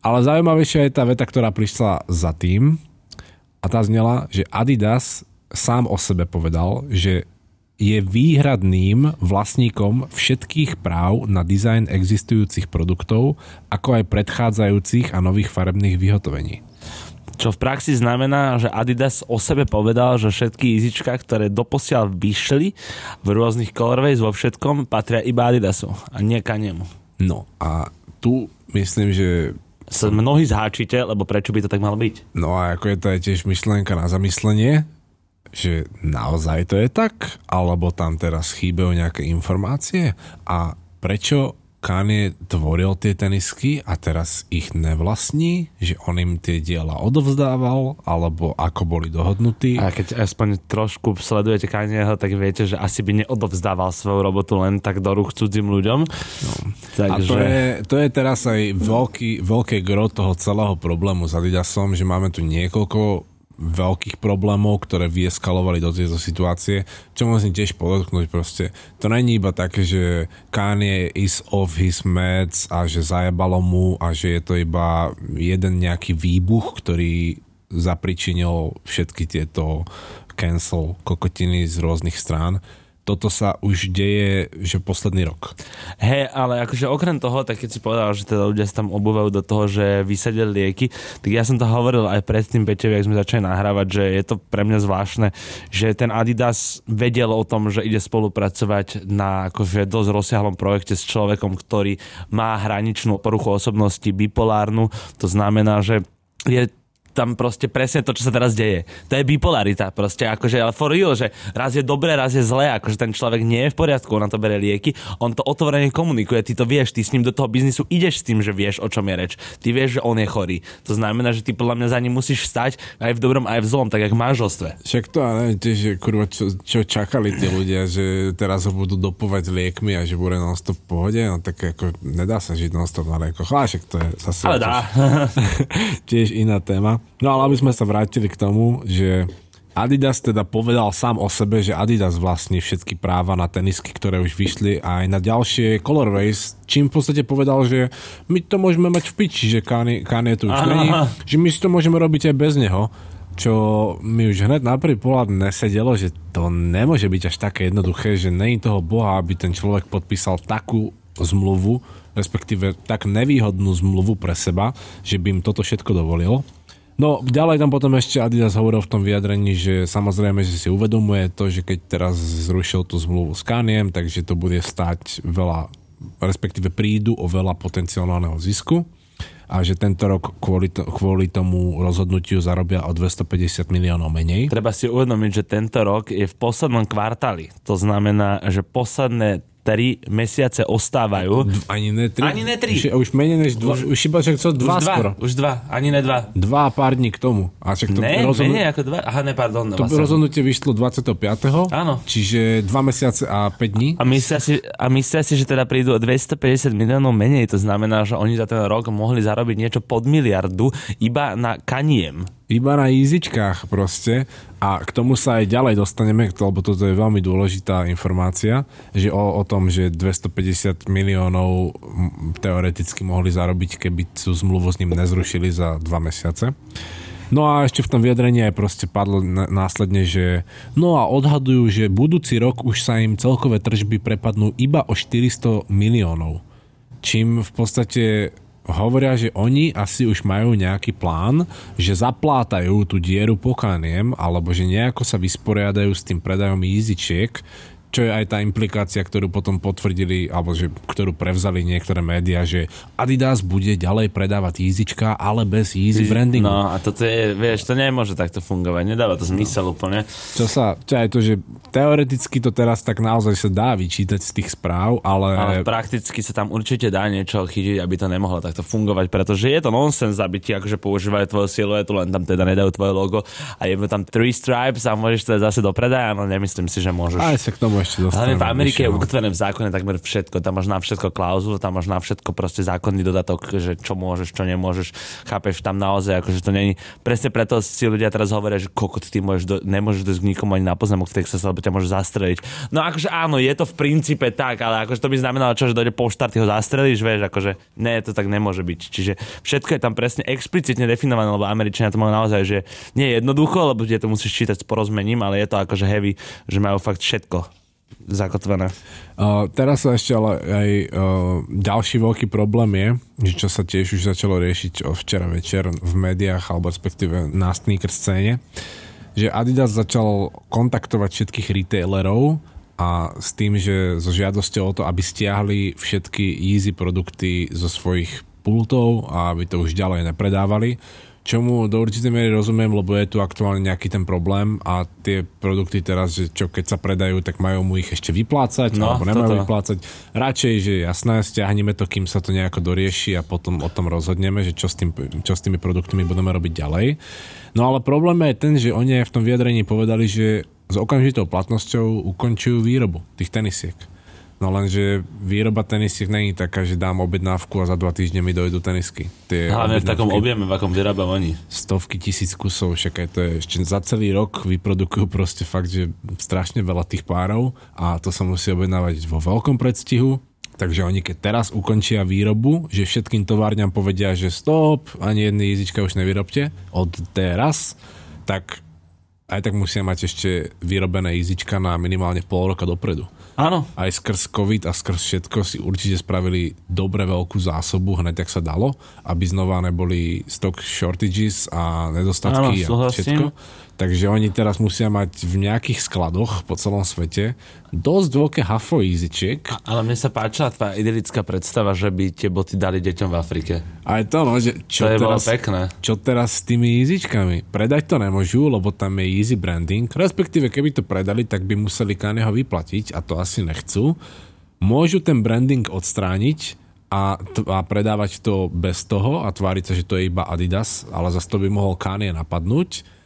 Ale zaujímavejšia je tá veta, ktorá prišla za tým. A tá znela, že Adidas sám o sebe povedal, že je výhradným vlastníkom všetkých práv na dizajn existujúcich produktov, ako aj predchádzajúcich a nových farebných vyhotovení. Čo v praxi znamená, že Adidas o sebe povedal, že všetky izička, ktoré doposiaľ vyšli v rôznych colorways vo všetkom, patria iba Adidasu a nie Kaniemu. No a tu myslím, že Sa mnohí zháčite, lebo prečo by to tak malo byť? No a ako je to aj tiež myšlienka na zamyslenie, že naozaj to je tak, alebo tam teraz chýbajú nejaké informácie? A prečo Kanye tvoril tie tenisky a teraz ich nevlastní, že on im tie diela odovzdával, alebo ako boli dohodnutí. A keď aspoň trošku sledujete Kanyeho, tak viete, že asi by neodovzdával svoju robotu len tak do rúk cudzím ľuďom. No, A to je, to je teraz aj veľký, veľké gro toho celého problému s Adidasom, že máme tu niekoľko veľkých problémov, ktoré vyeskalovali do tejto situácie, čo musím tiež podotknúť proste. To není iba také, že Kanye is off his meds a že zajebalo mu a že je to iba jeden nejaký výbuch, ktorý zapričinil všetky tieto cancel kokotiny z rôznych strán. Toto sa už deje, že posledný rok. Hej, ale akože okrem toho, tak keď si povedal, že teda ľudia sa tam obúvajú do toho, že vysadili lieky, tak ja som to hovoril aj predtým Peťovi, ak sme začali nahrávať, že je to pre mňa zvláštne, že ten Adidas vedel o tom, že ide spolupracovať na akože dosť rozsiahlom projekte s človekom, ktorý má hraničnú poruchu osobnosti, bipolárnu, to znamená, že je tam proste presne to, čo sa teraz deje. To je bipolarita proste, akože, ale for real, že raz je dobré, raz je zlé, akože ten človek nie je v poriadku, on na to bere lieky, on to otvorene komunikuje, ty to vieš, ty s ním do toho biznisu ideš s tým, že vieš, o čom je reč. Ty vieš, že on je chorý. To znamená, že ty podľa mňa za ním musíš stať aj v dobrom, aj v zlom, tak jak v manželstve. Však to ale tiež, že kurva, čo, čo čakali tí ľudia, že teraz ho budú dopovať liekmi a že bude non-stop v pohode, no tak ako nedá sa žiť non-stop na liekoch. Ale však to je zase Ale dá. tiež iná téma. No ale aby sme sa vrátili k tomu, že Adidas teda povedal sám o sebe, že Adidas vlastní všetky práva na tenisky, ktoré už vyšli aj na ďalšie colorways, čím v podstate povedal, že my to môžeme mať v piči, že Kanye, Kanye tu už Aha. není, že my si to môžeme robiť aj bez neho čo mi už hneď na prvý pohľad nesedelo, že to nemôže byť až také jednoduché, že není toho boha, aby ten človek podpísal takú zmluvu, respektíve tak nevýhodnú zmluvu pre seba, že by im toto všetko dovolil. No, ďalej tam potom ešte Adidas hovoril v tom vyjadrení, že samozrejme, že si uvedomuje to, že keď teraz zrušil tú zmluvu s Kaniem, takže to bude stať veľa, respektíve prídu o veľa potenciálneho zisku a že tento rok kvôli, to, kvôli tomu rozhodnutiu zarobia o 250 miliónov menej. Treba si uvedomiť, že tento rok je v poslednom kvartáli. To znamená, že posledné tri mesiace ostávajú. Ani ne tri. Ani ne tri. Už, už menej než dva, už, iba však co, dva, už dva, skoro. už dva, ani ne dva. Dva a pár dní k tomu. A však to, Ne, rozhodnu- menej ako dva. Aha, ne, pardon. to vlastne. rozhodnutie vyšlo 25. Áno. Čiže dva mesiace a 5 dní. A myslia, si, a myslia si, že teda prídu o 250 miliónov menej. To znamená, že oni za ten rok mohli zarobiť niečo pod miliardu iba na kaniem. Iba na jízičkách proste. A k tomu sa aj ďalej dostaneme, lebo toto je veľmi dôležitá informácia, že o, o tom, že 250 miliónov teoreticky mohli zarobiť, keby tú zmluvu s ním nezrušili za dva mesiace. No a ešte v tom vyjadrení aj proste padlo následne, že no a odhadujú, že budúci rok už sa im celkové tržby prepadnú iba o 400 miliónov. Čím v podstate hovoria, že oni asi už majú nejaký plán, že zaplátajú tú dieru pokaniem, alebo že nejako sa vysporiadajú s tým predajom jízičiek, čo je aj tá implikácia, ktorú potom potvrdili, alebo že, ktorú prevzali niektoré médiá, že Adidas bude ďalej predávať jízička, ale bez Yeezy brandingu. No a toto je, vieš, to nemôže takto fungovať. Nedáva to zmysel úplne. Čo sa, čo aj to, že teoreticky to teraz tak naozaj sa dá vyčítať z tých správ, ale... Ale prakticky sa tam určite dá niečo chytiť, aby to nemohlo takto fungovať, pretože je to nonsens, aby ti akože používajú tvoju siluetu, len tam teda nedajú tvoje logo a jebnú tam three stripes a môžeš to zase do predaja, no nemyslím si, že môžeš. Aj sa k tomu ešte dostaneme. v Amerike je ukotvené v zákone takmer všetko. Tam máš na všetko klauzulu, tam máš na všetko proste zákonný dodatok, že čo môžeš, čo nemôžeš. Chápeš, tam naozaj, akože to není. Presne preto si ľudia teraz hovoria, že kokot, ty môžeš do, nemôžeš dojsť k nikomu ani na pozemok v Texase, lebo ťa môže zastreliť. No akože áno, je to v princípe tak, ale akože to by znamenalo čo, že dojde po štart, ty ho zastrelíš, vieš, akože ne, to tak nemôže byť. Čiže všetko je tam presne explicitne definované, lebo Američania to majú naozaj, že nie je jednoducho, lebo je to musíš čítať s porozmením, ale je to akože heavy, že majú fakt všetko zakotvené. Uh, teraz sa ešte ale aj uh, ďalší veľký problém je, že čo sa tiež už začalo riešiť včera večer v médiách alebo respektíve na sneaker scéne, že Adidas začal kontaktovať všetkých retailerov a s tým, že so žiadosťou o to, aby stiahli všetky Yeezy produkty zo svojich pultov a aby to už ďalej nepredávali. Čomu do určitej miery rozumiem, lebo je tu aktuálne nejaký ten problém a tie produkty teraz, že čo keď sa predajú, tak majú mu ich ešte vyplácať No, alebo nemajú toto. vyplácať. Radšej, že jasné, stiahneme to, kým sa to nejako dorieši a potom o tom rozhodneme, že čo s, tým, čo s tými produktami budeme robiť ďalej. No ale problém je ten, že oni aj v tom vyjadrení povedali, že s okamžitou platnosťou ukončujú výrobu tých tenisiek. No lenže výroba tenisiek není taká, že dám objednávku a za dva týždne mi dojdu tenisky. Tie Hlavne v takom objeme, v akom vyrábajú oni. stovky tisíc kusov, však aj to je ešte za celý rok vyprodukujú proste fakt, že strašne veľa tých párov a to sa musí objednávať vo veľkom predstihu. Takže oni keď teraz ukončia výrobu, že všetkým továrňam povedia, že stop, ani jedný jízička už nevyrobte od teraz, tak aj tak musia mať ešte vyrobené jízička na minimálne pol roka dopredu Áno. aj skrz COVID a skrz všetko si určite spravili dobre veľkú zásobu, hneď jak sa dalo, aby znova neboli stock shortages a nedostatky Áno, a všetko. Takže oni teraz musia mať v nejakých skladoch po celom svete dosť veľké hafo easyčiek. Ale mne sa páčila tvoja idylická predstava, že by tie boty dali deťom v Afrike. Aj to, no, že čo, To teraz, pekné. čo teraz s tými easyčkami? Predať to nemôžu, lebo tam je easy branding. Respektíve, keby to predali, tak by museli Kanyeho vyplatiť a to asi nechcú. Môžu ten branding odstrániť a, t- a predávať to bez toho a tváriť sa, že to je iba Adidas, ale zase to by mohol Kanye napadnúť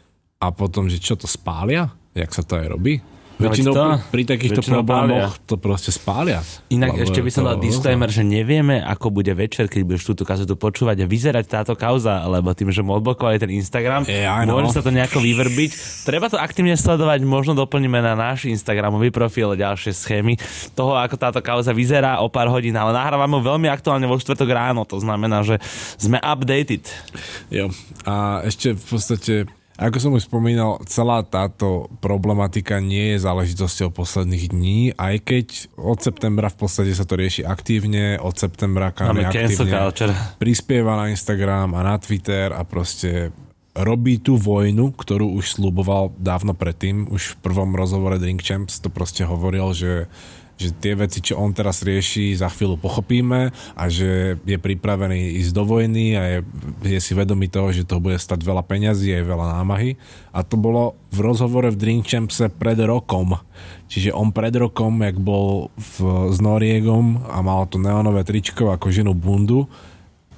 a potom, že čo to spália? Jak sa to aj robí? No Väčšinou to. pri, takýchto problémoch to proste spália. Inak Lebo ešte by som dal disclaimer, že nevieme, ako bude večer, keď budeš túto kazetu počúvať a vyzerať táto kauza, lebo tým, že mu odblokovali ten Instagram, Je, aj no. môže sa to nejako vyvrbiť. Treba to aktívne sledovať, možno doplníme na náš Instagramový profil ďalšie schémy toho, ako táto kauza vyzerá o pár hodín, ale nahrávame veľmi aktuálne vo štvrtok ráno, to znamená, že sme updated. Jo. A ešte v podstate, ako som už spomínal, celá táto problematika nie je záležitosťou posledných dní, aj keď od septembra v podstate sa to rieši aktívne, od septembra Kanye aktívne prispieva na Instagram a na Twitter a proste robí tú vojnu, ktorú už slúboval dávno predtým. Už v prvom rozhovore Drink Champs to proste hovoril, že že tie veci, čo on teraz rieši, za chvíľu pochopíme a že je pripravený ísť do vojny a je, je si vedomý toho, že to bude stať veľa peňazí aj veľa námahy. A to bolo v rozhovore v Drink Champse pred rokom. Čiže on pred rokom, jak bol v, s Noriegom a mal to neonové tričko a koženú bundu,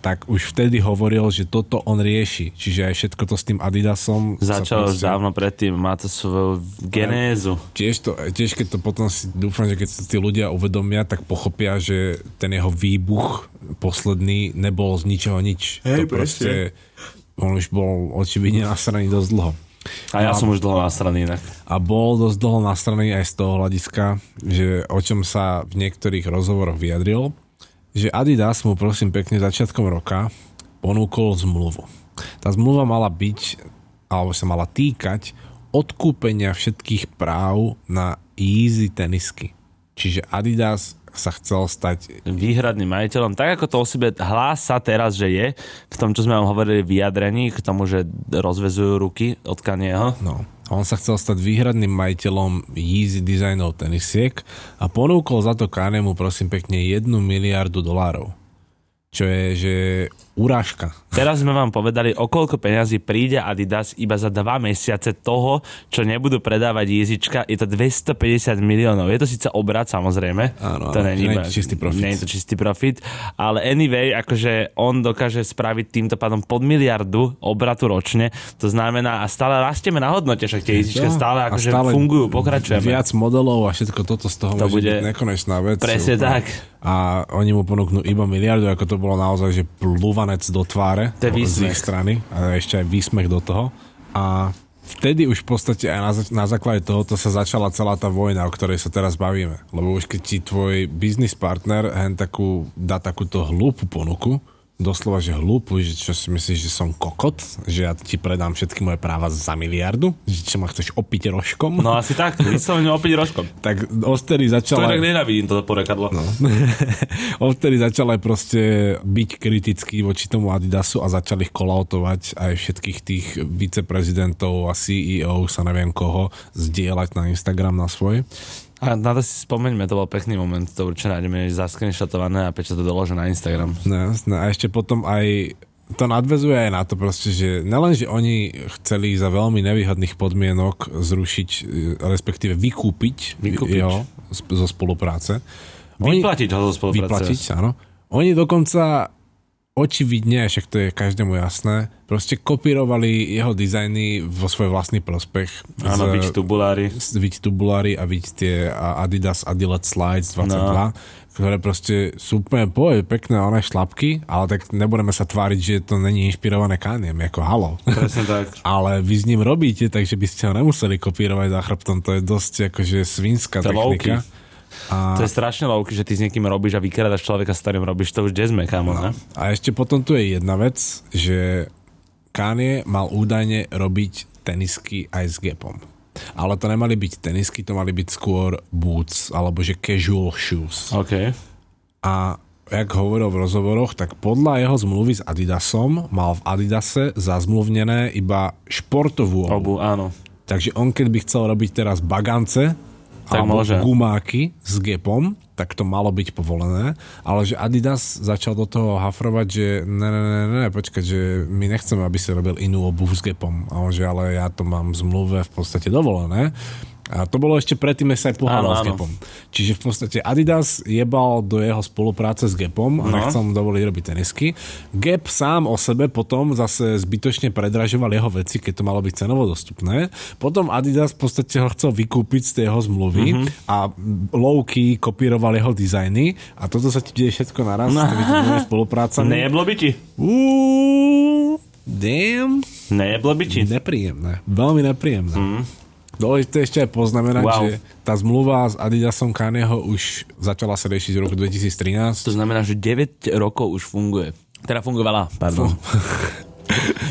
tak už vtedy hovoril, že toto on rieši. Čiže aj všetko to s tým Adidasom... Začalo už dávno predtým, má to svoju genézu. Tiež, to, tiež keď to potom si dúfam, že keď sa tí ľudia uvedomia, tak pochopia, že ten jeho výbuch posledný nebol z ničoho nič. Hej, to proste, on už bol očividne nasraný dosť dlho. A ja som už dlho nasraný inak. A bol dosť dlho nasraný aj z toho hľadiska, že o čom sa v niektorých rozhovoroch vyjadril, že Adidas mu prosím pekne začiatkom roka ponúkol zmluvu. Tá zmluva mala byť, alebo sa mala týkať odkúpenia všetkých práv na Easy tenisky. Čiže Adidas sa chcel stať výhradným majiteľom, tak ako to o sebe hlása teraz, že je, v tom, čo sme vám hovorili vyjadrení, k tomu, že rozvezujú ruky od Kanyeho. No. On sa chcel stať výhradným majiteľom Yeezy dizajnov tenisiek a ponúkol za to Kanemu prosím pekne 1 miliardu dolárov. Čo je, že urážka. Teraz sme vám povedali, o koľko peňazí príde Adidas iba za dva mesiace toho, čo nebudú predávať Jezička. Je to 250 miliónov. Je to síce obrad, samozrejme. Áno, to nie je čistý profit. Nie je to čistý profit. Ale anyway, akože on dokáže spraviť týmto pádom pod miliardu obratu ročne. To znamená, a stále rastieme na hodnote, však tie Jezička stále akože stále fungujú, pokračujeme. Viac modelov a všetko toto z toho To môže bude byť nekonečná vec. presne Úplne. tak. A oni mu ponúknú iba miliardu, ako to bolo naozaj, že plúvanec do tváre To z ich strany a ešte aj výsmech do toho. A vtedy už v podstate aj na, na základe tohoto sa začala celá tá vojna, o ktorej sa teraz bavíme. Lebo už keď ti tvoj biznis partner hen takú, dá takúto hlúpu ponuku, doslova, že hlúpu, že čo si myslíš, že som kokot, že ja ti predám všetky moje práva za miliardu, že čo ma chceš opiť rožkom, No asi tak, vyslovene opäť rožkom. tak ostedy To začala... inak nenávidím toto porekadlo. No. Odtedy začal aj proste byť kritický voči tomu Adidasu a začal ich kolautovať aj všetkých tých viceprezidentov a CEO, sa neviem koho, zdieľať na Instagram na svoj. A na to si spomeňme, to bol pekný moment, to určite nájdeme zaskrinšotované a pečo to doloží na Instagram. No, jasné. A ešte potom aj to nadvezuje aj na to proste, že nelen, že oni chceli za veľmi nevýhodných podmienok zrušiť, e, respektíve vykúpiť, Vykúpiť. Jo, sp- zo spolupráce. Oni- Vyplatiť ho zo spolupráce. Vyplatiť, áno. Oni dokonca očividne, však to je každému jasné, proste kopírovali jeho dizajny vo svoj vlastný prospech. Áno, byť tubulári. Viť tubulári a viť tie Adidas Adilet Slides 22, no. ktoré proste sú úplne poje, pekné oné šlapky, ale tak nebudeme sa tváriť, že to není inšpirované Kaniem, ako halo. Presne tak. Ale vy s ním robíte, takže by ste ho nemuseli kopírovať za chrbtom, to je dosť akože svinská To je technika. To je strašne lovky, že ty s niekým robíš a vykradaš človeka, s ktorým robíš, to už jazzme, kámo, no. A ešte potom tu je jedna vec, že Kanye mal údajne robiť tenisky aj s Gapom. Ale to nemali byť tenisky, to mali byť skôr boots, alebo že casual shoes. OK. A jak hovoril v rozhovoroch, tak podľa jeho zmluvy s Adidasom mal v Adidase zazmluvnené iba športovú obu. Obu, áno. Takže on keď by chcel robiť teraz bagance Tak alebo môže. gumáky s gepom, tak to malo byť povolené, ale že Adidas začal do toho hafrovať, že ne, ne, ne, ne, počkať, že my nechceme, aby si robil inú obuv s gepom. A on, že ale ja to mám v zmluve v podstate dovolené. A to bolo ešte predtým, než sa aj pohádal Áno, s. Gapom. Čiže v podstate Adidas jebal do jeho spolupráce s Gapom a No. nechcel mu dovoliť robiť tenisky. Gap sám o sebe potom zase zbytočne predražoval jeho veci, keď to malo byť cenovo dostupné. Potom Adidas v podstate ho chcel vykúpiť z tej jeho zmluvy Mhm. a low-key kopíroval jeho dizajny a toto sa ti deje všetko naraz s tými spoluprácami. Nejeblo by ti? Uú, damn. Nejeblo by ti? Nepríjemné. Veľmi nepríjemné. Mm. Dôležité ešte aj poznamenať, Wow. že tá zmluva s Adidasom Kanyeho už začala sa riešiť v roku 2013. To znamená, že 9 rokov už funguje. Teda fungovala, pardon.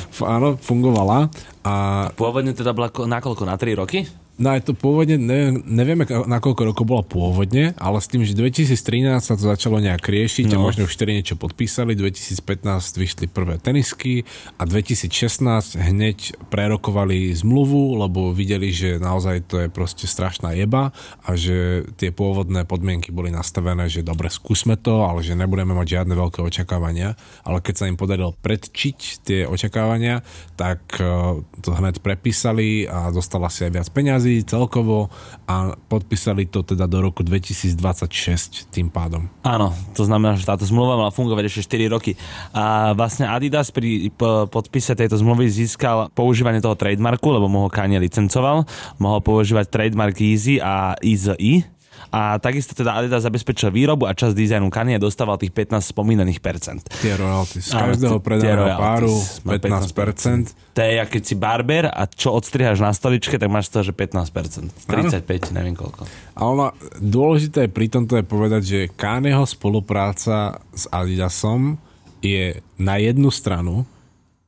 F- áno, fungovala. A Pôvodne teda bola ko- na koľko? Na 3 roky? No aj to pôvodne, ne, nevieme na koľko rokov bola pôvodne, ale s tým, že 2013 sa to začalo nejak riešiť no. a No. možno už vtedy niečo podpísali, 2015 vyšli prvé tenisky a 2016 hneď prerokovali zmluvu, lebo videli, že naozaj to je proste strašná jeba a že tie pôvodné podmienky boli nastavené, že dobre, skúsme to, ale že nebudeme mať žiadne veľké očakávania, ale keď sa im podarilo predčiť tie očakávania, tak eh, to hneď prepísali a dostala si aj viac peňazí celkovo a podpísali to teda do roku 2026 tým pádom. Áno, to znamená, že táto zmluva mala fungovať ešte 4 roky. A vlastne Adidas pri podpise tejto zmluvy získal používanie toho trademarku, lebo mu ho Kanye licencoval. Mohol používať trademark Easy a Easy. A takisto teda Adidas zabezpečil výrobu a časť dizajnu Kanye dostával tých 15 spomínaných percent. Tie royalties. Z každého predaného páru má 15%. To je, keď si barber a čo odstriháš na stoličke, tak máš toho, že 15%. 35, neviem koľko. A ona, dôležité je pri tomto je povedať, že Kanyeho spolupráca s Adidasom je na jednu stranu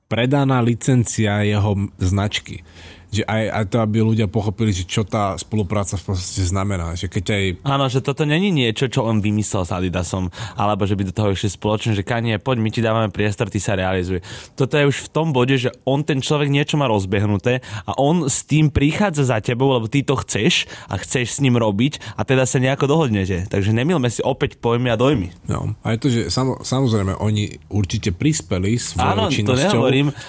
predaná licencia jeho značky. Že aj, aj to, aby ľudia pochopili, že čo tá spolupráca v podstate znamená. Že keď aj Áno, že toto není niečo, čo on vymyslel s Adidasom, alebo že by do toho išli spoločne, že Kanye, poď, my ti dávame priestor, ty sa realizuj. Toto je už v tom bode, že on, ten človek niečo má rozbehnuté a on s tým prichádza za tebou, lebo ty to chceš a chceš s ním robiť a teda sa nejako dohodnete. Takže nemilme si opäť pojmy a dojmy. No, a je to, že samo, samozrejme, oni určite prispeli svojou Áno, činnosťou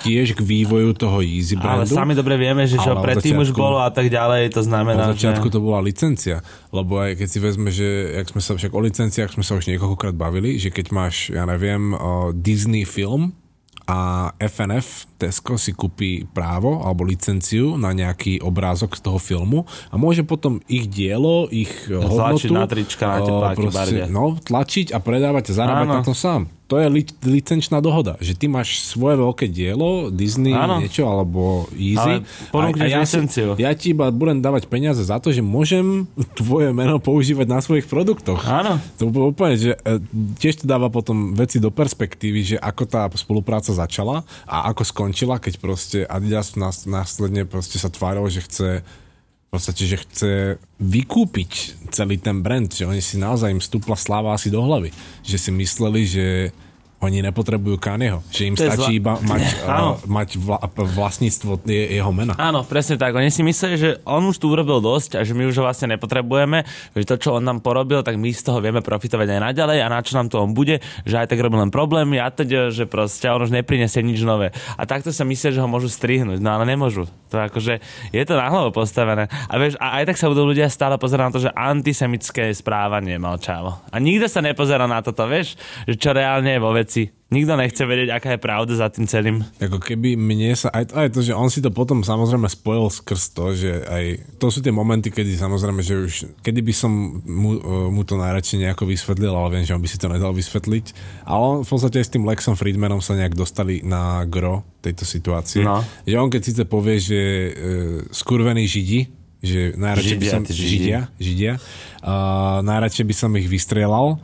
tiež k vývoju toho Yeezy Ale brandu. sami dobre vieme, že čo predtým už bolo a tak ďalej, to znamená, Od začiatku že... to bola licencia, lebo aj keď si vezme, že jak sme sa však o licenciách sme sa už niekoľkokrát bavili, že keď máš, ja neviem, Disney film a FNF Tesco si kúpi právo alebo licenciu na nejaký obrázok z toho filmu a môže potom ich dielo, ich Tlačiť hodnotu na trička, na tepláky, barde. no, tlačiť a predávať a zarábať Áno. na to sám. To je li- licenčná dohoda, že ty máš svoje veľké dielo, Disney, Áno. niečo, alebo Easy. Ale ponúkneš ja, licenciu. ja ti iba budem dávať peniaze za to, že môžem tvoje meno používať na svojich produktoch. Áno. To bolo úplne, že e, tiež to dáva potom veci do perspektívy, že ako tá spolupráca začala a ako skončila, keď proste Adidas nás, následne proste sa tváril, že chce v podstate, že chce vykúpiť celý ten brand, že oni si naozaj im stúpla sláva asi do hlavy, že si mysleli, že oni nepotrebujú Kanyeho, že im To stačí zla- iba mať, uh, mať vla, vlastníctvo je, jeho mena. Áno, presne tak. Oni si mysleli, že on už tu urobil dosť a že my už ho vlastne nepotrebujeme, že to, čo on nám porobil, tak my z toho vieme profitovať aj naďalej a na čo nám to on bude, že aj tak robil len problémy a teď, že proste on už neprinesie nič nové. A takto sa myslia, že ho môžu strihnúť, no ale nemôžu. To akože je to na hlavu postavené. A vieš, a aj tak sa budú ľudia stále pozerať na to, že antisemické správanie mal čavo. A nikto sa nepozerá na toto, vieš, že čo reálne je vo veci. Nikto nechce vedieť, aká je pravda za tým celým. Ako keby mne sa, aj, aj to, že on si to potom samozrejme spojil skrz to, že aj, to sú tie momenty, kedy samozrejme, že už, kedy by som mu, e, mu to najradšej nejako vysvetlil, ale viem, že on by si to nedal vysvetliť. Ale on v podstate aj s tým Lexom Friedmanom sa nejak dostali na gro tejto situácie. No. Že on keď síce povie, že e, skurvení židi, že najradšej by Židia, som... tí Židi. Židia, Židia. Uh, najradšej by som ich vystrelal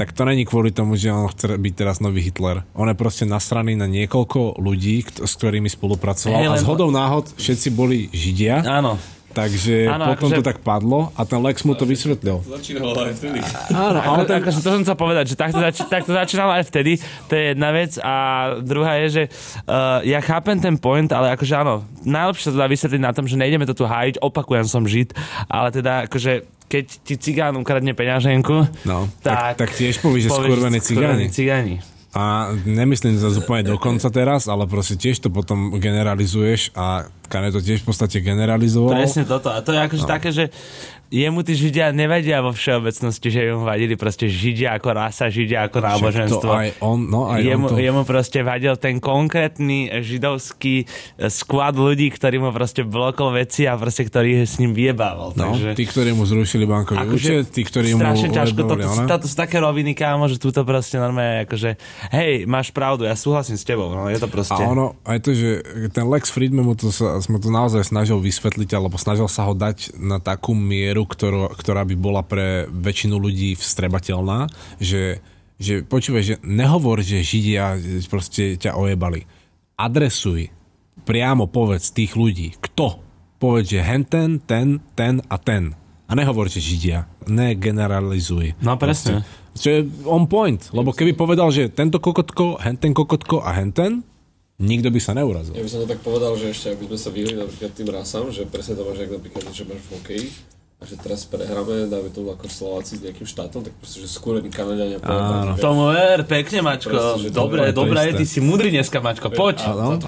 tak to není kvôli tomu, že on chce byť teraz nový Hitler. On je proste nasraný na niekoľko ľudí, s ktorými spolupracoval Hej, a lebo- z hodou náhod všetci boli Židia. Áno. Takže Áno, potom akože- to tak padlo a ten Lex mu to vysvetlil. Začínalo aj vtedy. Áno, Ale akože to som chcel povedať, že takto, zač- takto začínalo aj vtedy, to je jedna vec a druhá je, že uh, ja chápem ten point, ale akože áno, najlepšie sa to dá vysvetliť na tom, že nejdeme to tu hájiť, opakujem som žid, ale teda akože keď ti cigán ukradne peňaženku, No, tak- tak tiež povieš, že skurvení cigáni. cigáni. A nemyslím to úplne do konca teraz, ale proste tiež to potom generalizuješ a Kane to tiež v podstate generalizoval. Presne toto. A to je akože no. také, že jemu tí židia nevadia vo všeobecnosti, že mu vadili proste židia ako rasa, židia ako náboženstvo. Aj on, no aj jemu, on to... jemu proste vadil ten konkrétny židovský e, squad ľudí, ktorý mu proste blokol veci a proste ktorý s ním vyjebával. No, Takže... tí, ktorí mu zrušili bankový Akože účet, tí, ktorí mu strašne ťažko, toto, toto sú také roviny, kámo, že túto proste normálne akože, hej, máš pravdu, ja súhlasím s tebou, no je to proste... A ono, aj to, že ten Lex Friedman mu to sa, sme to naozaj snažil vysvetliť, alebo snažil sa ho dať na takú mieru, ktorú, ktorá by bola pre väčšinu ľudí vstrebateľná, že, že počúvaj, že nehovor, že Židia proste ťa ojebali. Adresuj, priamo povedz tých ľudí, kto. Povedz, že hen ten, ten, a ten. A nehovor, že Židia. Negeneralizuj. No presne. Čo je on point, lebo keby povedal, že tento kokotko, henten kokotko a henten, nikto by sa neurazil. Ja by som to tak povedal, že ešte aby sme sa vyhli napríklad tým rasám, že presne to máš, jak napríklad, že máš v hokeji, a že teraz prehráme, dáme tomu ako Slováci s nejakým štátom, tak proste, že skôr Kanadiania Áno. Tomu ver, pekne, Mačko. Proste, dobre, to je to dobre, isté. ty si múdry dneska, Mačko, poď. Áno.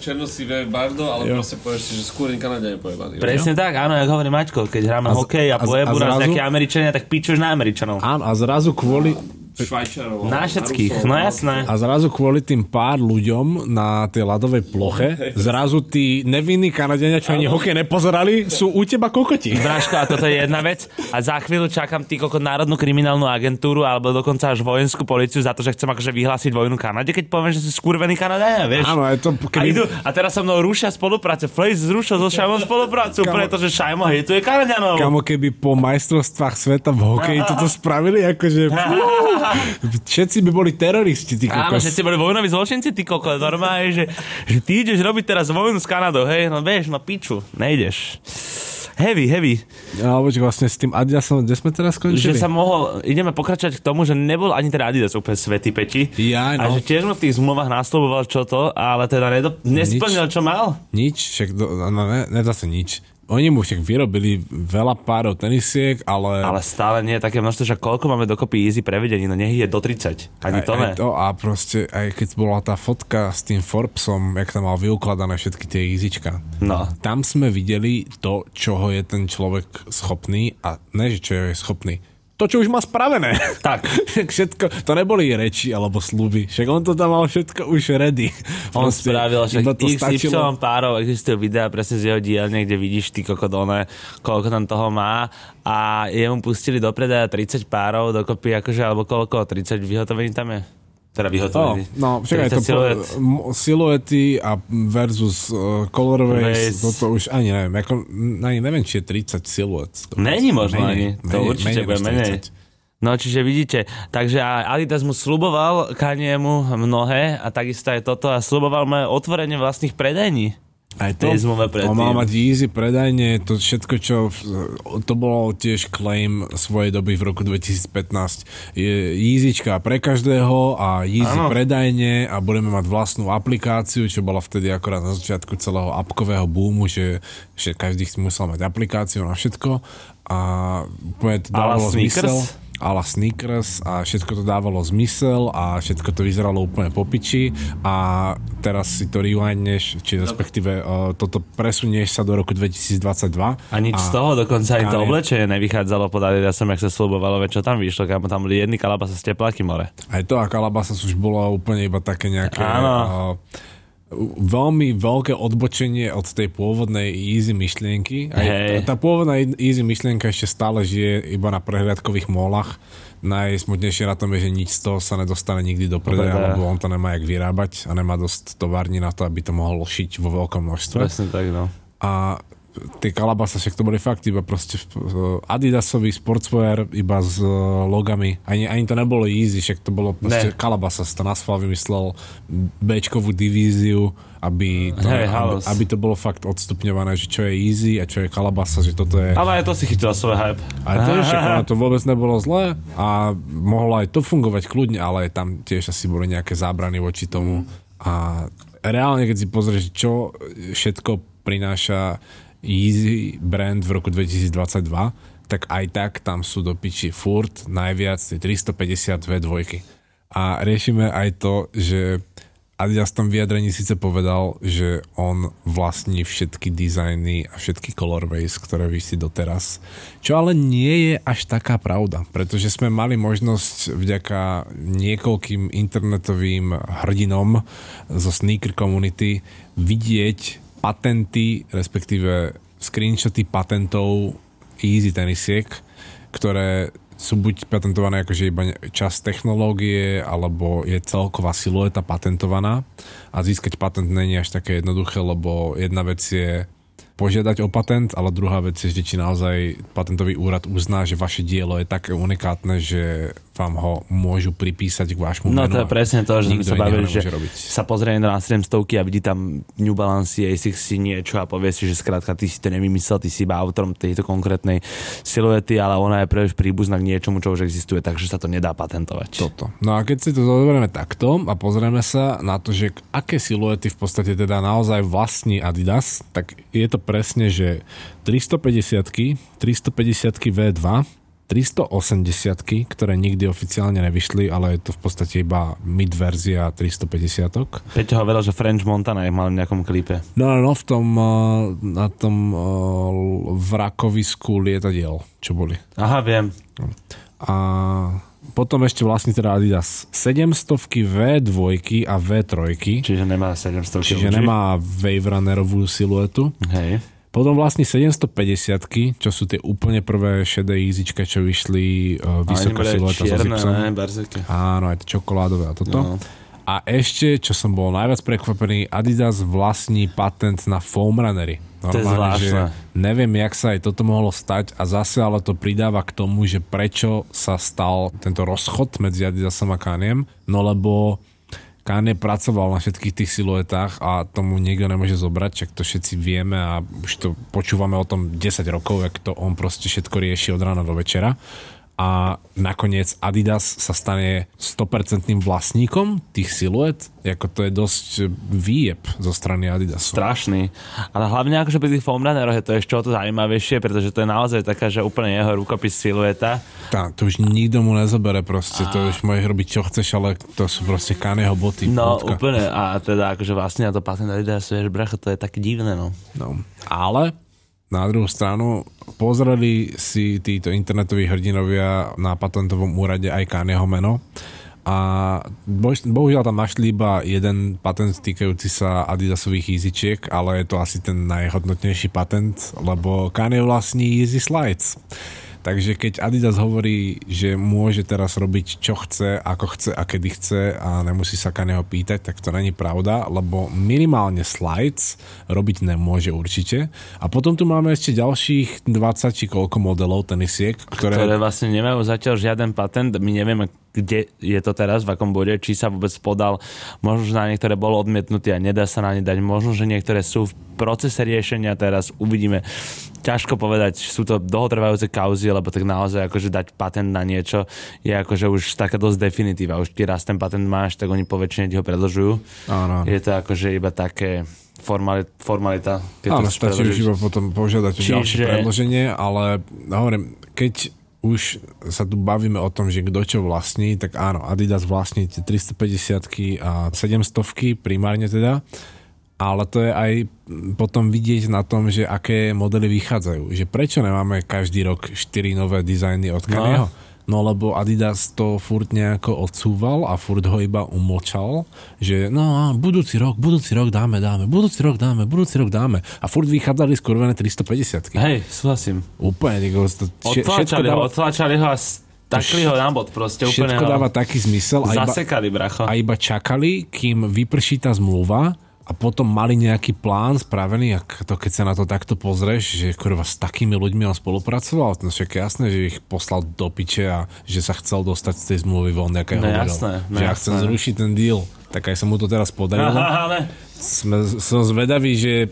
Černo si vie bardo, ale proste povieš si, že skôr Kanadiania pojebaní. Presne tak, áno, jak hovorí Maťko, keď hráme hokej a a pojebu nás nejaké Američania, tak pičuješ na Američanov. Áno, a zrazu kvôli, Švajčarov. Na všetkých, no jasné. a zrazu kvôli tým pár ľuďom na tej ľadovej ploche, zrazu tí nevinní Kanadiania, čo ani hokej nepozerali, sú u teba kokoti. Bráško, a toto je jedna vec. A za chvíľu čakám ty koko Národnú kriminálnu agentúru alebo dokonca až vojenskú policiu za to, že chcem akože vyhlásiť vojnu Kanade, keď poviem, že sú skurvení Kanadania, vieš. Áno, je to, A, keby, idú, a teraz so mnou rušia spolupráce. Flaze zrušil so Šajmom spoluprácu, Kamo- pretože Šajmo hejtuje Kanadianov. Kamo, keby po majstrovstvách sveta v hokeji toto spravili, akože... Všetci by boli teroristi, ty Áno, kokos. všetci boli vojnoví zločinci, ty koko, normálne, že, že ty ideš robiť teraz vojnu s Kanadou, hej, no vieš, no piču, nejdeš. Heavy, heavy. Alebo že vlastne s tým Adidasom, kde sme teraz Že skončili? sa mohol, ideme pokračovať k tomu, že nebol ani teda Adidas úplne svetý peti. Ja, A no. že tiež mu v tých zmluvách nasľuboval čo to, ale teda nedo, nesplnil, čo mal. Nič, však do, no, ne, ne zase nič. Oni mu však vyrobili veľa párov tenisiek, ale... Ale stále nie je také množstvo, že koľko máme dokopy easy prevedení, no nech je do 30. Ani aj, to ne. aj to a proste, aj keď bola tá fotka s tým Forbesom, jak tam mal vyukladané všetky tie izička, No. tam sme videli to, čoho je ten človek schopný a ne, že čo je schopný. To, čo už má spravené. Tak. všetko, to neboli reči alebo sluby. Však on to tam mal všetko už ready. On Proste spravil však to XY stačilo. párov, existujú videá presne z jeho dielne, kde vidíš ty kokodone, koľko tam toho má a jemu pustili do predaja 30 párov dokopy, akože, alebo koľko, 30 vyhotovení tam je? Teda Oh, vyhotovení. no, však aj 30 to siluet. po, siluety a versus uh, colorways, Ways. toto už ani neviem, ako, ani neviem, či je 30 siluet. Není možno ani, menej, to menej, určite menej bude menej. 30. No čiže vidíte, takže Adidas mu sluboval Kaniemu mnohé a takisto aj toto a sluboval mu otvorenie vlastných predajní. Aj to, predtým. on mal mať easy predajne, to všetko, čo, to bolo tiež claim svojej doby v roku 2015. Je easyčka pre každého a easy Áno. predajne a budeme mať vlastnú aplikáciu, čo bola vtedy akorát na začiatku celého apkového boomu, že, že každý si musel mať aplikáciu na všetko a úplne to dávalo zmysel a la Snickers a všetko to dávalo zmysel a všetko to vyzeralo úplne po piči a teraz si to rewindneš, či respektíve uh, toto presunieš sa do roku 2022. A nič z toho, dokonca ani to oblečenie nevychádzalo pod Adidasom, jak sa slubovalo, čo tam vyšlo, kam tam boli jedny kalabasa z tepláky more. Aj to a Calabasas už bolo úplne iba také nejaké... Áno. Uh, veľmi veľké odbočenie od tej pôvodnej easy myšlienky. Aj Hej. tá, tá pôvodná easy myšlienka ešte stále žije iba na prehliadkových molách. Najsmutnejšie na tom je, že nič z toho sa nedostane nikdy do predaja, predaja. lebo on to nemá jak vyrábať a nemá dosť tovární na to, aby to mohol šiť vo veľkom množstve. Presne tak, no. A tie kalabasa, však to boli fakt iba proste eh, Adidasový sportswear, iba s eh, logami. Ani, ani to nebolo easy, však to bolo proste Ne. kalabasa, to Nasfal vymyslel Bčkovú divíziu, aby to, Hej, aby, aby to bolo fakt odstupňované, že čo je easy a čo je kalabasa, že toto je... Ale aj to si chytila svoj hype. Ale to, že to vôbec nebolo zlé a mohlo aj to fungovať kľudne, ale tam tiež asi boli nejaké zábrany voči tomu. A reálne, keď si pozrieš, čo všetko prináša Easy brand v roku 2022, tak aj tak tam sú do piči furt najviac tie 350 V2. A riešime aj to, že Adidas v tom vyjadrení síce povedal, že on vlastní všetky dizajny a všetky colorways, ktoré vysí doteraz. Čo ale nie je až taká pravda, pretože sme mali možnosť vďaka niekoľkým internetovým hrdinom zo sneaker community vidieť patenty, respektíve screenshoty patentov Easy tenisiek, ktoré sú buď patentované akože iba časť technológie, alebo je celková silueta patentovaná. A získať patent není až také jednoduché, lebo jedna vec je požiadať o patent, ale druhá vec je, že či naozaj patentový úrad uzná, že vaše dielo je také unikátne, že vám ho môžu pripísať k vášmu No menu. to je presne to, že sme sa bavili, že robiť. sa pozrie na 700 a vidí tam New Balance, ASICS si niečo a povie si, že skrátka ty si to nevymyslel, ty si iba autorom tejto konkrétnej siluety, ale ona je príliš príbuzná k niečomu, čo už existuje, takže sa to nedá patentovať. Toto. No a keď si to zoberieme takto a pozrieme sa na to, že aké siluety v podstate teda naozaj vlastní Adidas, tak je to presne, že 350 350 V2, 380 ktoré nikdy oficiálne nevyšli, ale je to v podstate iba mid verzia 350 Peťo hovoril, že French Montana ich mal v nejakom klipe. No, no, no, v tom, uh, na tom uh, vrakovisku lietadiel, čo boli. Aha, viem. A potom ešte vlastne teda Adidas 700 V2 a V3, Čiže nemá 700 čiže kg. nemá Wave Runnerovú siluetu. Hej. Potom vlastne 750 čo sú tie úplne prvé šedé easyčka, čo vyšli uh, vysoká silueta so zipsom. ne. Áno, aj to čokoládové a toto. No. A ešte, čo som bol najviac prekvapený, Adidas vlastní patent na foam runnery. To je Normálne, že zvláštne. neviem, jak sa aj toto mohlo stať a zase ale to pridáva k tomu, že prečo sa stal tento rozchod medzi Adidasom a Kaniem, no lebo Kanye pracoval na všetkých tých siluetách a tomu nikto nemôže zobrať, čak to všetci vieme a už to počúvame o tom 10 rokov, jak to on proste všetko rieši od rána do večera a nakoniec Adidas sa stane 100% vlastníkom tých siluet, ako to je dosť výjeb zo strany Adidasu. Strašný. Ale hlavne akože pri tých foam runneroch je to ešte o to zaujímavejšie, pretože to je naozaj taká, že úplne jeho rukopis silueta. Tá, to už nikto mu nezobere proste, to už môžeš robiť čo chceš, ale to sú proste Kanyeho boty. No bodka. úplne. A teda akože vlastne na to patent Adidas, vieš, bracho, to je také divné, no. No. Ale na druhú stranu pozreli si títo internetoví hrdinovia na patentovom úrade aj Kanyeho meno a bohužiaľ tam našli iba jeden patent týkajúci sa Adidasových Easyčiek, ale je to asi ten najhodnotnejší patent, lebo Kanye vlastní Easy Slides. Takže keď Adidas hovorí, že môže teraz robiť čo chce, ako chce a kedy chce a nemusí sa Kanyeho pýtať, tak to není pravda, lebo minimálne slides robiť nemôže určite. A potom tu máme ešte ďalších 20 či koľko modelov tenisiek, ktoré... Ktoré vlastne nemajú zatiaľ žiaden patent. My nevieme, kde je to teraz, v akom bode, či sa vôbec podal. Možno, že na niektoré bolo odmietnutý a nedá sa na ne dať. Možno, že niektoré sú v procese riešenia teraz. Uvidíme. Ťažko povedať, sú to dlhotrvajúce kauzy, lebo tak naozaj akože dať patent na niečo je akože už taká dosť definitíva. Už ty raz ten patent máš, tak oni po väčšine ti ho predlžujú. Áno. Je to akože iba také formali- formalita. Keď Áno, stačí už iba potom požiadať o ďalšie Čiže- predloženie, ale hovorím, keď už sa tu bavíme o tom, že kto čo vlastní, tak áno, Adidas vlastní tie 350 a 700 primárne teda, ale to je aj potom vidieť na tom, že aké modely vychádzajú. Že prečo nemáme každý rok 4 nové dizajny od Kanyeho? No lebo Adidas to furt nejako odsúval a furt ho iba umlčal, že no budúci rok, budúci rok dáme, dáme, budúci rok dáme, budúci rok dáme. A furt vychádzali skurvené 350 Hej, súhlasím. Úplne, to, vše- všetko dáva, otlačali ho a stakli ho na bod proste úplne všetko dáva taký zmysel a iba, bracho. a iba čakali, kým vyprší tá zmluva a potom mali nejaký plán spravený, ak to, keď sa na to takto pozrieš, že kurva s takými ľuďmi on spolupracoval, no však jasné, že ich poslal do piče a že sa chcel dostať z tej zmluvy von, aké No hovoril. jasné, no že ja chcem zrušiť ten deal. Tak aj sa mu to teraz podarilo. Ale Sme, som zvedavý, že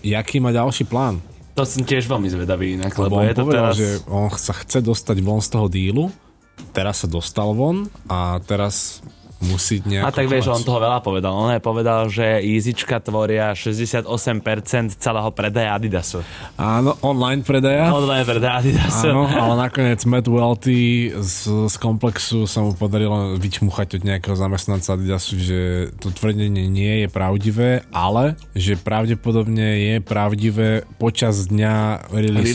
jaký má ďalší plán. to som tiež veľmi zvedavý inak, Lebo lebo je to povedal, teraz... že on sa chce dostať von z toho dílu, teraz sa dostal von a teraz musí nejako A tak vieš, on toho veľa povedal. On aj povedal, že Easyčka tvoria 68% celého predaja Adidasu. Áno, online predaja. Online predaja Adidasu. Áno, ale nakoniec Matt Welty z, z komplexu sa mu podarilo vyčmuchať od nejakého zamestnanca Adidasu, že to tvrdenie nie je pravdivé, ale že pravdepodobne je pravdivé počas dňa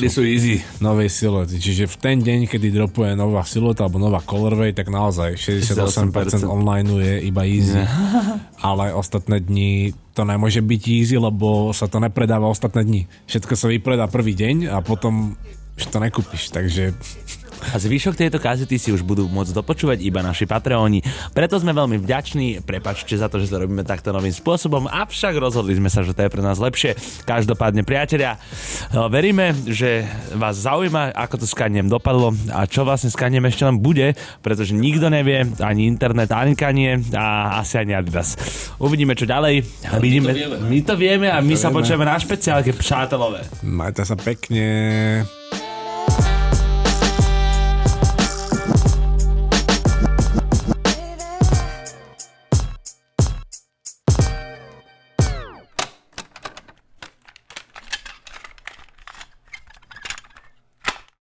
sú easy. novej silety. Čiže v ten deň, kedy dropuje nová sileta alebo nová colorway, tak naozaj 68% online je iba easy. Ale ostatné dni to nemôže byť easy, lebo sa to nepredáva ostatné dni. Všetko sa vypredá prvý deň a potom už to nekúpiš, takže A zvyšok tejto kazety si už budú môcť dopočúvať iba naši Patreoni. Preto sme veľmi vďační, prepačte za to, že to robíme takto novým spôsobom, avšak rozhodli sme sa, že to je pre nás lepšie. Každopádne, priatelia, no, veríme, že vás zaujíma, ako to s kaniem dopadlo a čo vlastne s kaniem ešte len bude, pretože nikto nevie, ani internet, ani kanie a asi ani Adidas. Uvidíme, čo ďalej. Ale my Vidíme, to vieme. my to vieme a my, sa vieme. počujeme na špeciálke, přátelové. majte sa pekne.